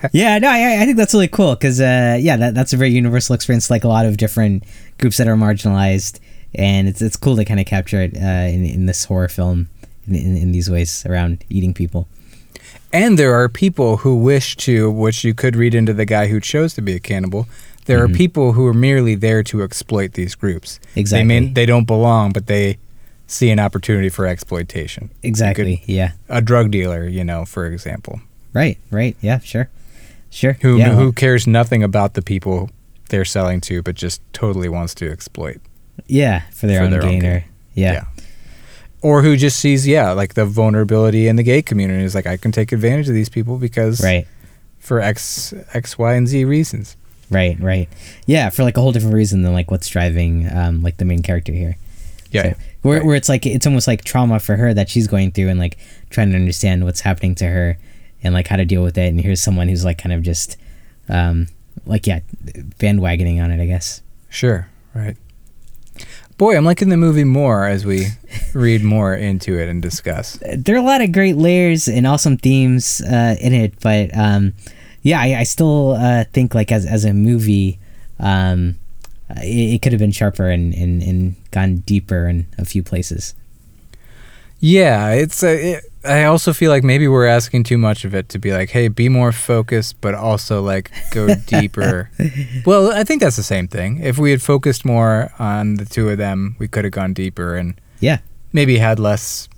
yeah. No, I, I think that's really cool because, uh, yeah, that, that's a very universal experience. Like a lot of different groups that are marginalized, and it's it's cool to kind of capture it uh, in in this horror film in, in, in these ways around eating people. And there are people who wish to, which you could read into the guy who chose to be a cannibal. There Mm-hmm. are people who are merely there to exploit these groups. Exactly. They mean they don't belong, but they see an opportunity for exploitation. You could- Exactly. Yeah. a drug dealer, you know, for example, Right. Right. Yeah. Sure. Sure. who yeah, who cares nothing about the people they're selling to, but just totally wants to exploit. yeah for their for own their own gain gain. or yeah. Or who just sees, yeah, like the vulnerability in the gay community is like I can take advantage of these people because Right. for X X, Y, and Z reasons. Right. Right. Yeah. For like a whole different reason than like what's driving um like the main character here. Yeah. So, where, right. where it's like it's almost like trauma for her that she's going through and like trying to understand what's happening to her and like how to deal with it and here's someone who's like kind of just um like yeah bandwagoning on it i guess Sure, right. Boy, I'm liking the movie more as we read more into it and discuss. there are a lot of great layers and awesome themes uh, in it but um yeah i, I still uh, think like as, as a movie um it, it could have been sharper and, and, and gone deeper in a few places Yeah, it's a, it, I also feel like maybe we're asking too much of it to be like, hey, be more focused, but also like go deeper. well, I think that's the same thing. If we had focused more on the two of them, we could have gone deeper and yeah maybe had less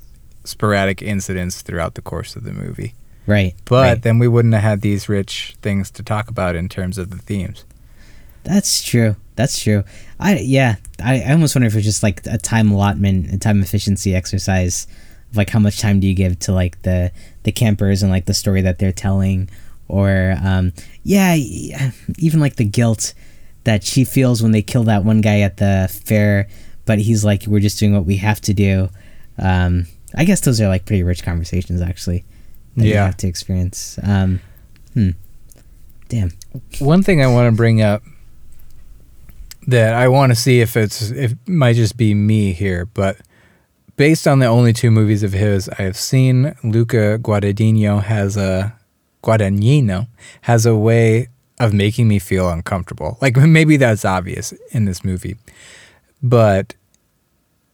sporadic incidents throughout the course of the movie. Right But right. then we wouldn't have had these rich things to talk about in terms of the themes. That's true. That's true. I yeah. I, I almost wonder if it's just like a time allotment, a time efficiency exercise of like how much time do you give to like the the campers and like the story that they're telling, or um yeah, even like the guilt that she feels when they kill that one guy at the fair, but he's like, we're just doing what we have to do. Um, I guess those are like pretty rich conversations actually. That you Yeah. have to experience. Um, hmm. Damn. One thing I want to bring up that I want to see if it's if it might just be me here, but based on the only two movies of his I have seen, Luca Guadagnino has a Guadagnino has a way of making me feel uncomfortable. Like maybe that's obvious in this movie, but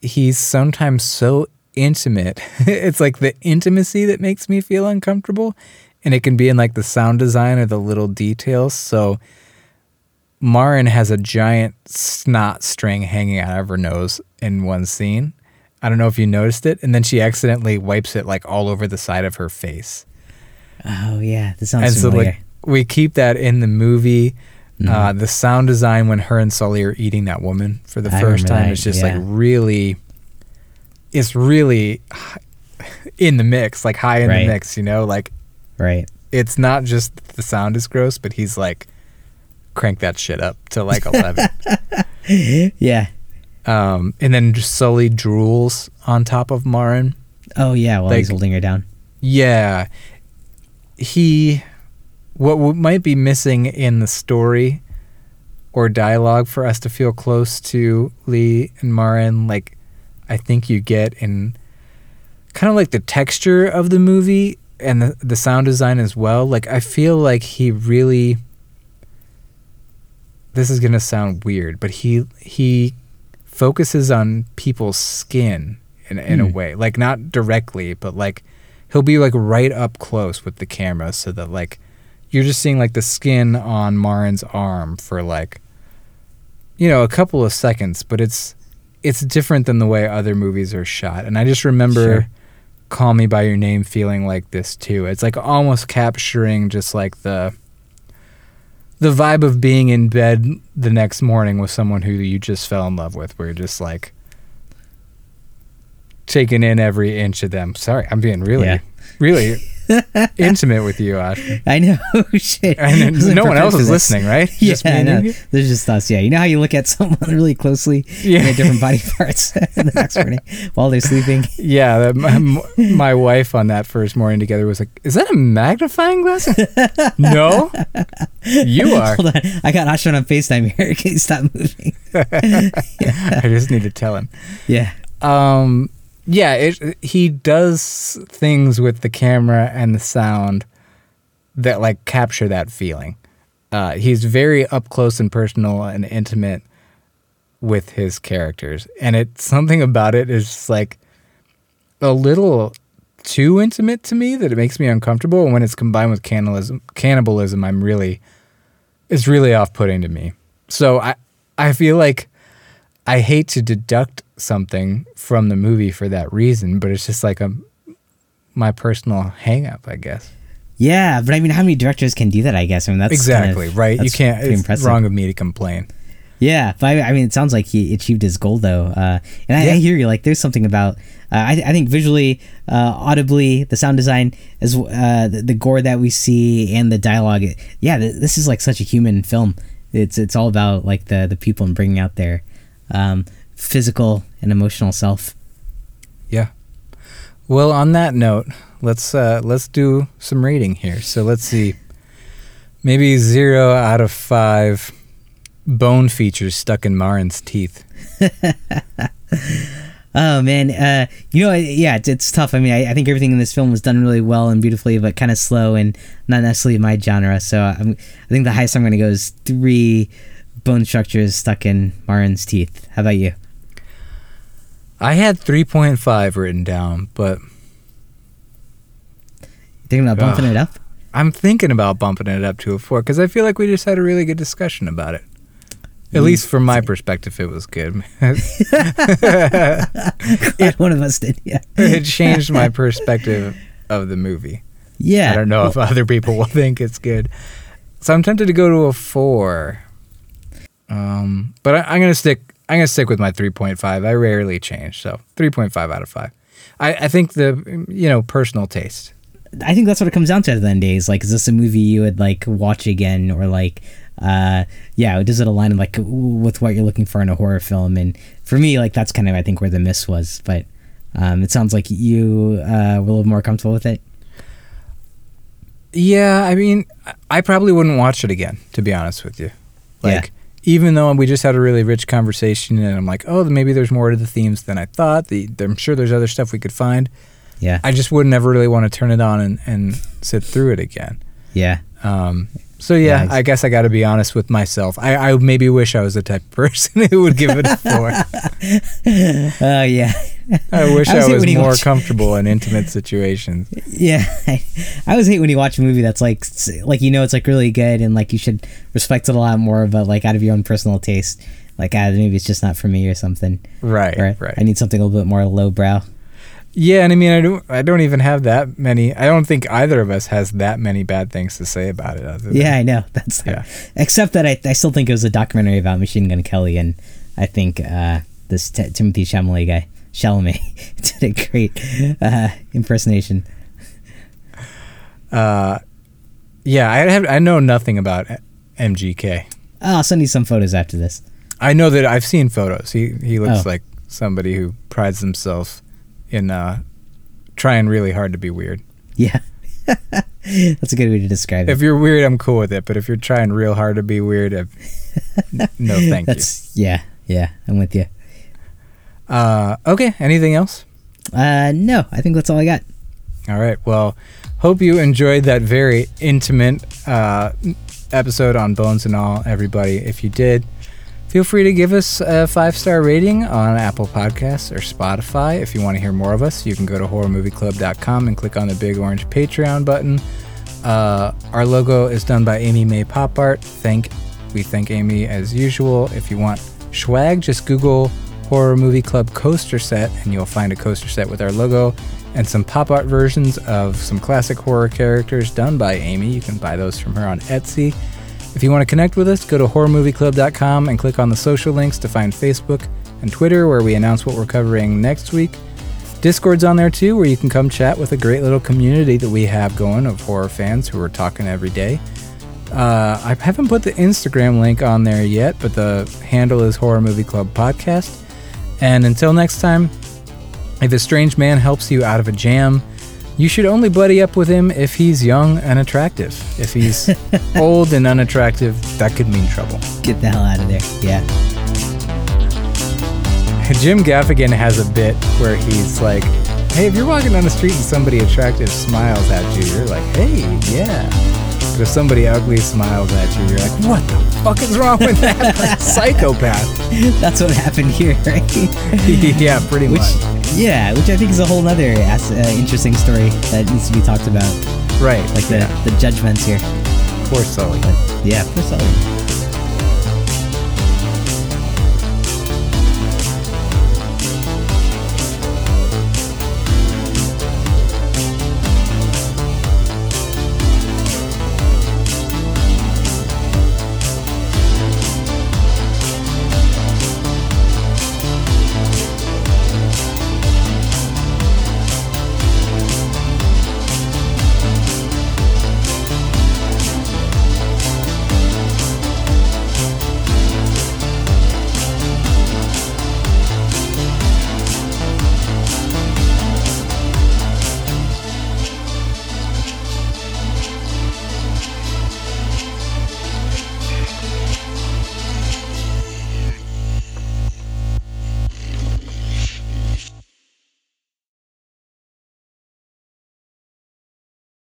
he's sometimes so intimate. it's like the intimacy that makes me feel uncomfortable. And it can be in like the sound design or the little details. So Marin has a giant snot string hanging out of her nose in one scene. I don't know if you noticed it. And then she accidentally wipes it like all over the side of her face. Oh yeah, this sounds and so familiar. like we keep that in the movie. Mm-hmm. Uh, the sound design when her and Sully are eating that woman for the I first time that, is just yeah. like really, it's really in the mix, like high in Right. the mix, you know? Like right. it's not just the sound is gross, but he's like, crank that shit up to like 11. Yeah. um, and then just Sully drools on top of Marin. Oh yeah, while he's holding her down. Yeah. He what might be missing in the story or dialogue for us to feel close to Lee and Marin like I think you get in kind of like the texture of the movie and the, the sound design as well. Like I feel like he really this is going to sound weird, but he he focuses on people's skin in in a Hmm. way, like not directly, but like he'll be like right up close with the camera, so that like you're just seeing like the skin on Marin's arm for like you know a couple of seconds, but it's it's different than the way other movies are shot, and I just remember. Sure. Call Me by Your Name feeling like this too. It's like almost capturing just like the the vibe of being in bed the next morning with someone who you just fell in love with, where you're just like taking in every inch of them. Sorry, I'm being really, Yeah. really intimate with you, Ashton. I know. Shit. And no one else is listening, right? Yeah, Just me I know. There's just us. Yeah, you know how you look at someone really closely, Yeah. yeah, different body parts the next morning while they're sleeping. Yeah, my, my wife on that first morning together was like, "Is that a magnifying glass?" no, you are. Hold on, I got Ashton on Facetime here. Can you stop moving? I just need to tell him. Yeah, Um, yeah, it, he does things with the camera and the sound that like capture that feeling. Uh, he's very up close and personal and intimate with his characters, and it something about it is just like a little too intimate to me that it makes me uncomfortable. And when it's combined with cannibalism, cannibalism, I'm really it's really off putting to me. So I I feel like I hate to deduct something from the movie for that reason, but it's just like a my personal hang up, I guess. yeah, but I mean, how many directors can do that? I guess. I mean, that's kind exactly, of- right? You can't it's impressive. wrong of me to complain. Yeah, but I, I mean, it sounds like he achieved his goal though, uh, and I, Yeah. I hear you. Like, there's something about uh, I, I think visually, uh, audibly, the sound design, as uh, the, the gore that we see and the dialogue. it- yeah, th- this is like such a human film. It's it's all about like the the people and bringing out their um, physical and emotional self. Yeah. Well, on that note, let's uh let's do some rating here. So let's see. Maybe 0 out of 5 bone features stuck in Marin's teeth. Oh man, uh, you know, yeah, it's, it's tough. I mean, I, I think everything in this film was done really well and beautifully, but kind of slow and not necessarily my genre. So I'm, I think the highest I'm going to go is three bone structures stuck in Marin's teeth. How about you? I had 3.5 written down, but Thinking about bumping Ugh. it up? I'm thinking about bumping it up to a 4 cuz I feel like we just had a really good discussion about it. At Mm. least from my perspective it was good. Glad one of us did. Yeah. it changed my perspective of the movie. Yeah. I don't know if other people will think it's good. So I'm tempted to go to a four. Um, but I, I'm gonna stick. I'm gonna stick with my 3.5. I rarely change, so 3.5 out of five. I, I think the you know personal taste. I think that's what it comes down to at the end of the day. Is like, is this a movie you would like watch again, or like, uh, yeah, does it align like with what you're looking for in a horror film? And for me, like that's kind of I think where the miss was. But um, it sounds like you uh, were a little more comfortable with it. Yeah, I mean, I- I probably wouldn't watch it again, to be honest with you. Yeah. Even though we just had a really rich conversation, and I'm like, oh, maybe there's more to the themes than I thought. The, I'm sure there's other stuff we could find. Yeah, I just wouldn't ever really want to turn it on and, and sit through it again. yeah, Um, so yeah, Yeah, I guess I got to be honest with myself. I, I maybe wish I was the type of person who would give it a four. uh, yeah, I wish I I was was, it when you more watch- comfortable in intimate situations. yeah. I, I always hate when you watch a movie that's like, like you know, it's like really good and like you should respect it a lot more, but like out of your own personal taste, like ah, maybe it's just not for me or something. Right, Or right. I need something a little bit more lowbrow. Yeah, and I mean, I don't, I don't even have that many. I don't think either of us has that many bad things to say about it. Other than, Yeah, I know. That's Yeah. Except that I, I still think it was a documentary about Machine Gun Kelly, and I think uh, this T- Timothy Chalamet guy, Chalamet, did a great uh, impersonation. Uh, yeah, I have. I know nothing about MGK. Oh, I'll send you some photos after this. I know that I've seen photos. He he looks Oh. like somebody who prides himself in uh, trying really hard to be weird. Yeah, that's a good way to describe it. If you're weird, I'm cool with it. But if you're trying real hard to be weird, I've, no, thank you. Yeah, yeah. I'm with you. Uh, okay. Anything else? Uh, no, I think that's all I got. All right. Well, hope you enjoyed that very intimate uh, episode on Bones and All, everybody. If you did, feel free to give us a five star rating on Apple Podcasts or Spotify. If you want to hear more of us, you can go to horrormovieclub.com and click on the big orange Patreon button. Uh, our logo is done by Amy May Pop Art. Thank we thank Amy as usual. If you want swag, just Google Horror Movie Club coaster set, and you'll find a coaster set with our logo and some pop art versions of some classic horror characters done by Amy. You can buy those from her on Etsy. If you want to connect with us, go to horrormovieclub.com and click on the social links to find Facebook and Twitter, where we announce what we're covering next week. Discord's on there too, where you can come chat with a great little community that we have going of horror fans who are talking every day. Uh, I haven't put the Instagram link on there yet, but the handle is Horror Movie Club Podcast. And until next time, if a strange man helps you out of a jam, you should only buddy up with him if he's young and attractive. If he's old and unattractive, that could mean trouble. Get the hell out of there. Yeah. Jim Gaffigan has a bit where he's like, hey, if you're walking down the street and somebody attractive smiles at you, you're like, hey, yeah. But if somebody ugly smiles at you, you're like, what the fuck is wrong with that psychopath? That's what happened here, right? yeah, pretty which, much. yeah, which I think is a whole other as- uh, interesting story that needs to be talked about. Right. Like the, yeah. the judgments here. Poor Sully. But yeah, poor Sully.